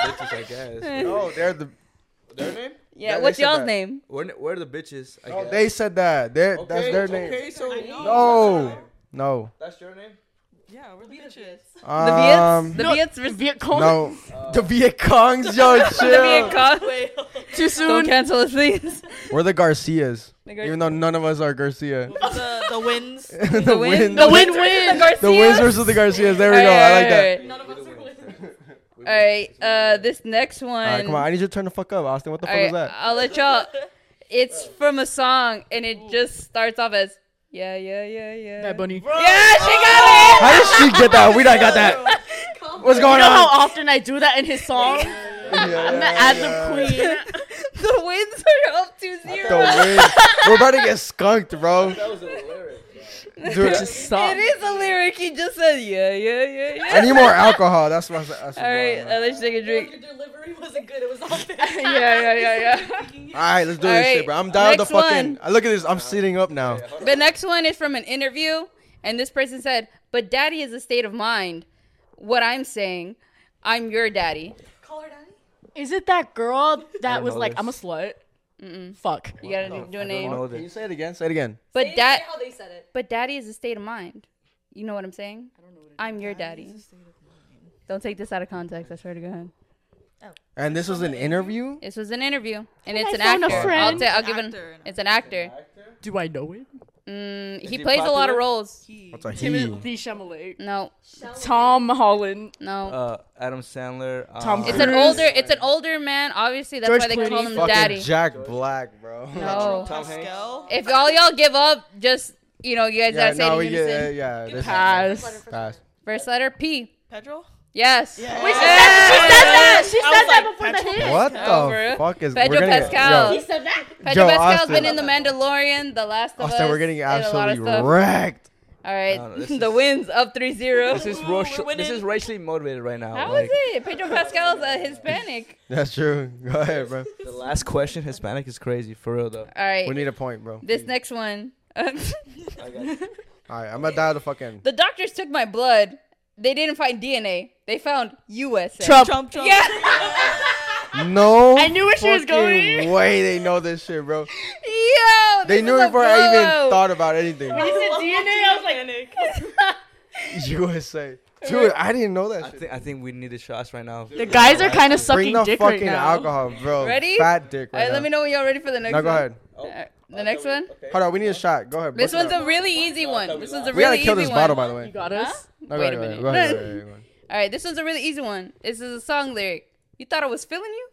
bitches, I guess. no, they're the. Their name? Yeah. they What's y'all's that. name? Where, where are the bitches? I No, guess. they said that. They're, that's Okay, their name. Okay, so No, no. That's your name. Yeah, we're the bitches. The Um, Viets. The no, Viets. Viet Cong. no. the Viet Congs, yo, The Viet chill. Cong. Wait. Too Don't cancel us, please. We're the Garcias, The Gar- even though none of us are Garcia. the the wins. the The win. win, The win-win. The the wins versus the Garcias. There we go. I like that. None of us are winning. All right. Uh, this next one. All right, come on. I need you to turn the fuck up, Austin. What the All fuck right, was that? I'll let y'all. It's from a song, and it just starts off as yeah, yeah, yeah, yeah. Bad Bunny. Yeah, she got it. How did she get that? We not got that. What's going You going know how on? often I do that in his song? I'm the ad lib queen. the wins are up to zero. The zero. win. We're about to get skunked, bro. That was a lyric. Dude, Just stop. It is a lyric. He just said yeah, yeah, yeah, yeah. I need more alcohol. That's what. That's what All right, uh, let's take a drink. Your delivery wasn't good. It was all bad. yeah, yeah, yeah, yeah. All right, let's do All this right, shit, bro. I'm down with the fucking. one. I Look at this. I'm sitting up now. The next one is from an interview, and this person said, "But daddy is a state of mind. What I'm saying, I'm your daddy. Call her daddy. Is it that girl that was like, this. I'm a slut? Fuck. You gotta do, do a I don't name. know Can you say it again? Say it again. But Say- dad, say how they said it. but daddy is a state of mind. You know what I'm saying? I don't know. I'm your daddy. Don't take this out of context. I swear to God. Oh. And this was an interview. This was an interview, and Can it's I an phone a actor. I'll, friend? ta- I'll give an. It's an actor. Do I know it? Mm, he he plays a lot of roles. What's a he? Timothy Chalamet. No, Tom Holland. no. Uh, Adam Sandler. Tom um, it's an older. It's an older man. Obviously, that's George why they call him Fucking daddy. Jack Black, bro. No. Tom Hanks. If all y'all give up, just you know, you guys Yeah, gotta say no, it we in unison. Yeah, this Pass. pass. First letter P. Pedro. Yes. Yeah. Wait, she Yeah. said, she said that. She I said was that like, before the Pedro hit. What Oh, the real? fuck is Pedro we're gonna Pascal. Get, He said that. Pedro Joe, Pascal's Austin. been in The uh, Mandalorian, The Last yo, of Austin, Us. we're getting and of absolutely wrecked. All right, No, no, the is- wins up 3-0. This is Ooh, racial, This is racially motivated right now. How like, is it? Pedro Pascal's a Hispanic. That's true. Go ahead, bro. The last question, Hispanic is crazy for real though. All right, We need a point, bro. this next one. I got. All right, I'm gonna dial the fucking. the doctors took my blood. They didn't find DNA. They found USA. Trump. Trump. Trump. Yeah. No. I knew where she was going. Way they know this shit, bro. Yo. They knew it a before I even thought about anything. When he said DNA. I was like, USA. Dude, I didn't know that I shit. think I think we need the shots right now. the guys are kind of Bring sucking the dick right fucking now. alcohol, bro. Ready? Fat dick All right right, let me know when y'all ready for the next No, one. go ahead. Alright, the next one. Hold on, we need a shot. Go ahead. This one's a really easy one. This one's a really easy one. We gotta kill this bottle, by the way. You got us. No, go Wait a minute. go ahead, go ahead, go ahead. All right, this one's a really easy one. This is a song lyric. You thought I was feeling you?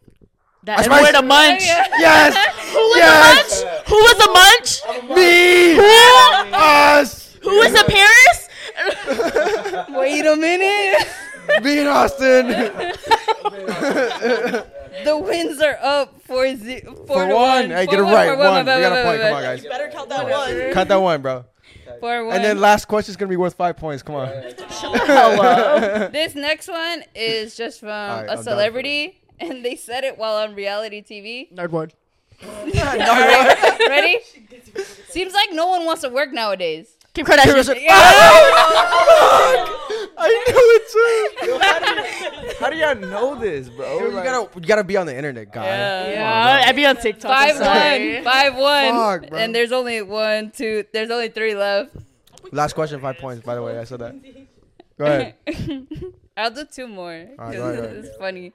That Spice- word a munch. Yes! Who was Yes! a munch? Who was a munch? Me! Who? Us! Who was a Paris? Wait a minute. Me and Austin! The wins are up for ze- four For to one. one. Hey, Four get it one, right. four One. We got a point. Come on, guys. You better count that one. Cut that one, bro. Four one. And then last question is gonna be worth five points. Come on. this next one is just from right, I'm a celebrity, and they said it while on reality TV. Nerdboard. All right, ready? Seems like no one wants to work nowadays. Kim Kardashian. Yeah. Oh! I knew it too. Yo, how, do you, how do y'all know this, bro? Dude, you Like- gotta, you gotta be on the internet, guy. Yeah, I'd be on TikTok. I'm Five sorry. one, five one, Fuck, bro. and there's only one, two. There's only three left. Last question, five points. By the way, I said that. Go ahead. I'll do two more. Alright, 'cause go ahead, go ahead. It's funny.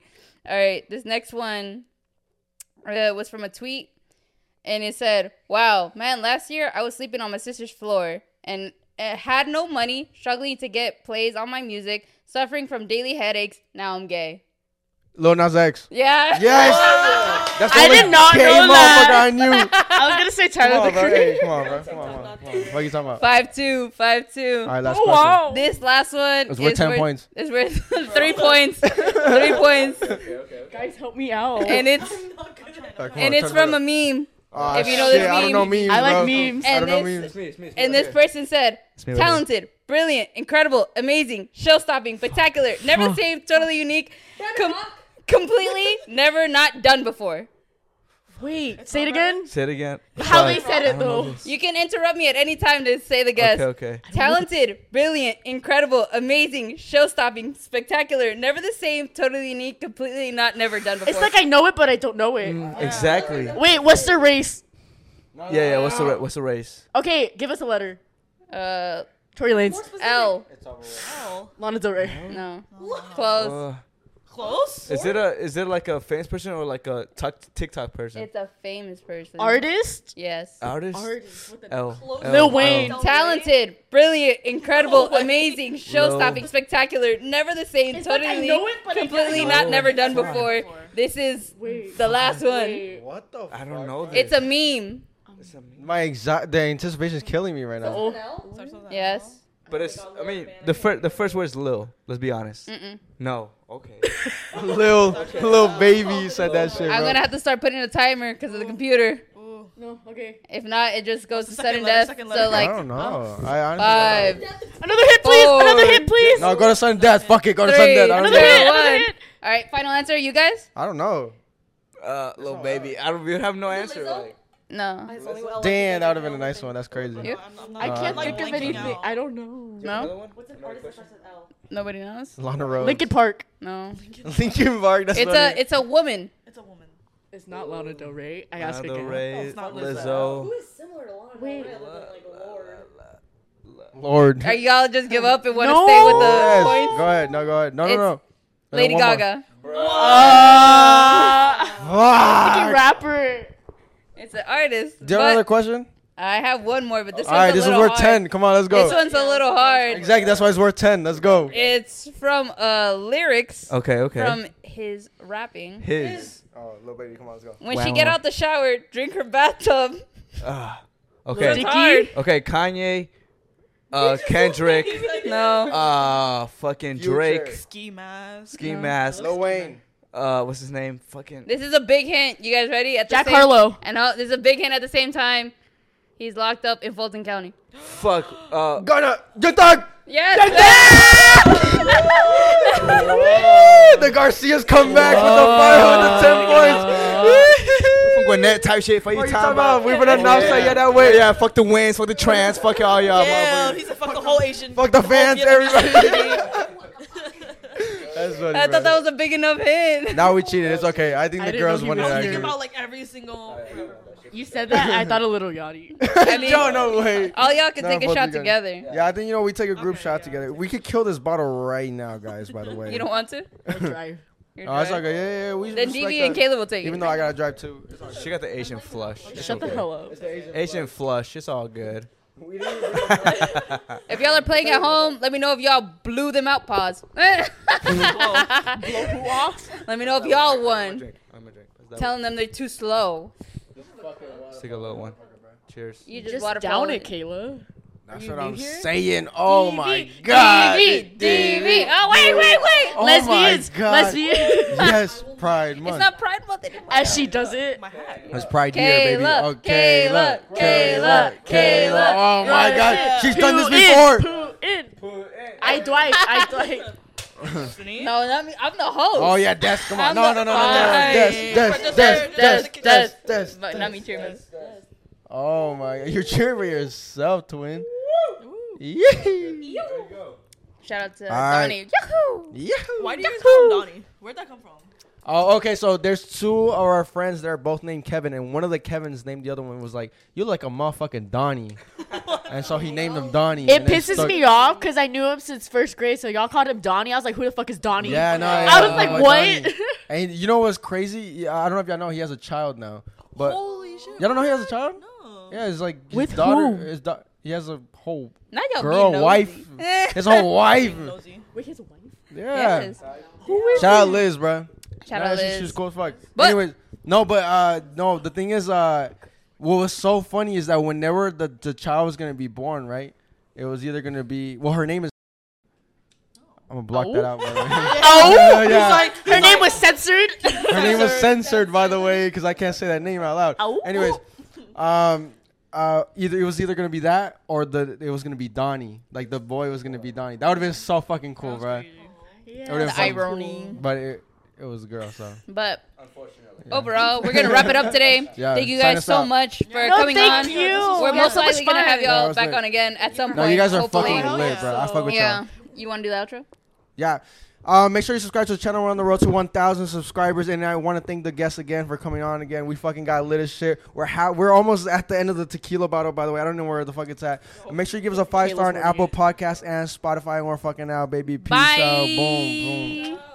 All right, this next one uh, was from a tweet, and it said, "Wow, man, last year I was sleeping on my sister's floor and Eh, had no money, struggling to get plays on my music, suffering from daily headaches. Now I'm gay." Lil Nas X. Yeah. Yes. That's the I only did not gay know that. I knew. I was gonna say Come Tyler on, the bro. Hey, Creator. come on, bro. Come on, come on. Come on. What are you talking about? Five two, five two. All right, last Oh question. wow. This last one It's worth is 10 worth, points. It's worth three points. three points. Guys, help me out. And it's and it's from a meme. Ah, if you know this shit, I don't know meme. memes. I like bro. memes. I And don't know this- memes. And this person said, me right here. talented, brilliant, incredible, amazing, show stopping, spectacular, never the same, totally unique, com- completely never not done before. Wait, say it again. Say it again. How they said it though. You can interrupt me at any time to say the guess. Okay, okay. Talented, brilliant, incredible, amazing, show stopping, spectacular, never the same, totally unique, completely not never done before. It's like I know it, but I don't know it. Exactly. Wait, what's the race? yeah. Yeah. What's the ra- what's the race? Okay, give us a letter. uh, Tory Lanez. L. Oh, Lana Del Rey. No. Close. Uh, close. is it a is it like a famous person or like a tuck- TikTok person? It's a famous person. Artist? Yes. Artist. Artist. What the L. L. Lil Wayne. L. Talented, brilliant, incredible, amazing, show stopping, Low. spectacular, never the same, It's like I totally, know it, but I completely don't know. never done Fuck. before. This is Wait. the last one. Wait. What the? I don't know this. It's a meme. It's a meme. My exact the anticipation is killing me right now. Oh. Starts L. Yes. But it's. I mean, the first the first word is Lil. Let's be honest. Mm-mm. No. Okay. Lil, little baby said that shit, bro. I'm gonna have to start putting a timer because of the computer. Ooh. No, okay. If not, it just goes to Second sudden letter, death. second So letter. I don't know. I honestly five, Another hit, please. Another hit, please. No, go to sudden death. Fuck it. Go to Three. sudden death. I don't Another know. hit. One. Another hit. All right, final answer. You guys? I don't know. Uh, little baby. I don't. We have no answer. Like. No. Damn, that would have been a nice one. That's crazy. You? I'm, I'm not, I can't think of anything. out. I don't know. No. What's an artist that starts with L? Nobody knows. Lana Rose. Linkin Park. No. Linkin Park. That's It's funny. a it's a woman. It's a woman. It's not Lana Del Rey. I asked Lana Del again. Rey, it's not Lizzo. Who is similar to Lana Wait. Del Rey like Lorde? Lorde. Are y'all just give up and want to No. stay with the Yes. points? Go ahead. No, go ahead. No, no, It's no. And Lady one more. Gaga. Uh, fucking rapper. It's an artist. Do you have another question? I have one more, but this All one's right, a this is little worth hard. 10. Come on, let's go. This one's a little hard. Exactly. That's why it's worth 10. Let's go. It's from uh lyrics Okay. Okay. from his rapping. His. Oh, little baby, come on, let's go. When Wow. she get out the shower, drink her bathtub. Ah. Okay. Dicky? hard. Okay. Kanye. Uh, Kendrick. No. Uh, fucking Drake. Future. Ski mask. Ski No. mask. Lil Wayne. Uh, what's his name? Fucking. This is a big hint. You guys ready? At the Jack same, Harlow. And uh, this is a big hint at the same time. He's locked up in Fulton County. Fuck. Uh. Gunna. Good dog. Yes. the Garcias come back with the 510 points. From Gwinnett type shit. Fuck you What you talking talking about? about? We been announced that yeah that way. Yeah. Fuck the wins. Fuck the trans. Fuck all y'all. Yeah, motherfuckers. he said fuck the whole Asian. Fuck the fans, everybody. That's funny. I thought that was a big enough hint. Now we cheated. It's okay. I think I the didn't girls know he won it. was I was thinking Actually. about like every single. You said that. I thought a little yachty. I mean, Yo, no way. all y'all can Nah, take a fuck shot you together. Yeah, I think you know we take a group Okay, shot yeah. together. We could kill this bottle right now, guys. By the way. You don't want to? Drive. You're Oh, it's dry. okay. Yeah, yeah. yeah. We Then just DV like and that. Caleb will take it. Even it. though I gotta drive too. She got the Asian flush. It's Shut the okay. hell up. Asian flush. It's all good. If y'all are playing at home, let me know if y'all blew them out. Pause. let me know if y'all I'm won. gonna drink. I'm gonna drink. Telling them they're too slow. Let's take a little one. Cheers. You just, Just water down it, Kayla. That's what I'm here? saying. Oh my god. DV, DV. Oh wait, wait, wait. Oh Lesbians. my god. Lesbians. Yes, Pride Month. It's Month. not Pride Month anymore. As she does it. My hat. It's Pride Year, baby. Kayla, Oh, Kayla, Kayla, Kayla. Oh my Yes. god. She's done this before. In, poo in. I Dwight. I Dwight. No, not me. I'm the host. Oh yeah, Des, come on. I'm No, no, no, no, no, no. fine. Des, Des, Des, Des, Des, Des, Des. But not me, Chairman. Oh my god. You're cheering for yourself, twin. Yeah. Shout out to All right. Donnie. Yahoo! Yeah. Why do you guys call him Donnie? Where'd that come from? Oh, okay. So there's two of our friends that are both named Kevin, and one of the Kevins named the other one was like, "You look like a motherfucking Donnie," and so he named him Donnie. It and pisses stuck- me off because I knew him since first grade, so y'all called him Donnie. I was like, who the fuck is Donnie? Yeah, no. I yeah, was like, I'm what? Donnie. And you know what's crazy? I don't know if y'all know he has a child now, but Holy shit. y'all don't know he has a child. No. Yeah, it's like his With daughter. who? His da- he has a whole Not y'all girl, being nosy. wife. His whole wife. Nosy. Wait, his wife? Yeah. Yes. Who is Shout out Liz, bro. Shout out she- Liz. She's cool as fuck. But- Anyways, no, but uh, no. The thing is, uh, what was so funny is that whenever the the child was gonna be born, right? It was either gonna be well, her name is. I'm gonna block that out. By the way. Oh, yeah. her name was censored. her name was censored, by the way, because I can't say that name out loud. Ow. Anyways, um, uh, either it was either gonna be that or the it was gonna be Donnie. Like the boy was gonna be Donnie. That would have been so fucking cool, bro. Yeah, The fucking- irony. But it it was a girl, so. But unfortunately, overall, we're gonna wrap it up today. Yeah, thank you guys so out. much for No, coming thank on. you. We're We most likely gonna have fun. Yeah, it y'all was back lit. on again at some point. No, you guys are hopefully. fucking lit, bro. I fuck with Yeah. y'all. You want to do the outro? Yeah. Uh, make sure you subscribe to the channel. We're on the road to 1,000 subscribers, and I want to thank the guests again for coming on again. We fucking got lit as shit. We're ha- we're almost at the end of the tequila bottle, by the way. I don't know where the fuck it's at. And make sure you give us a five star on Apple Podcasts and Spotify, and we're fucking out, baby. Peace Bye. out. Boom, boom.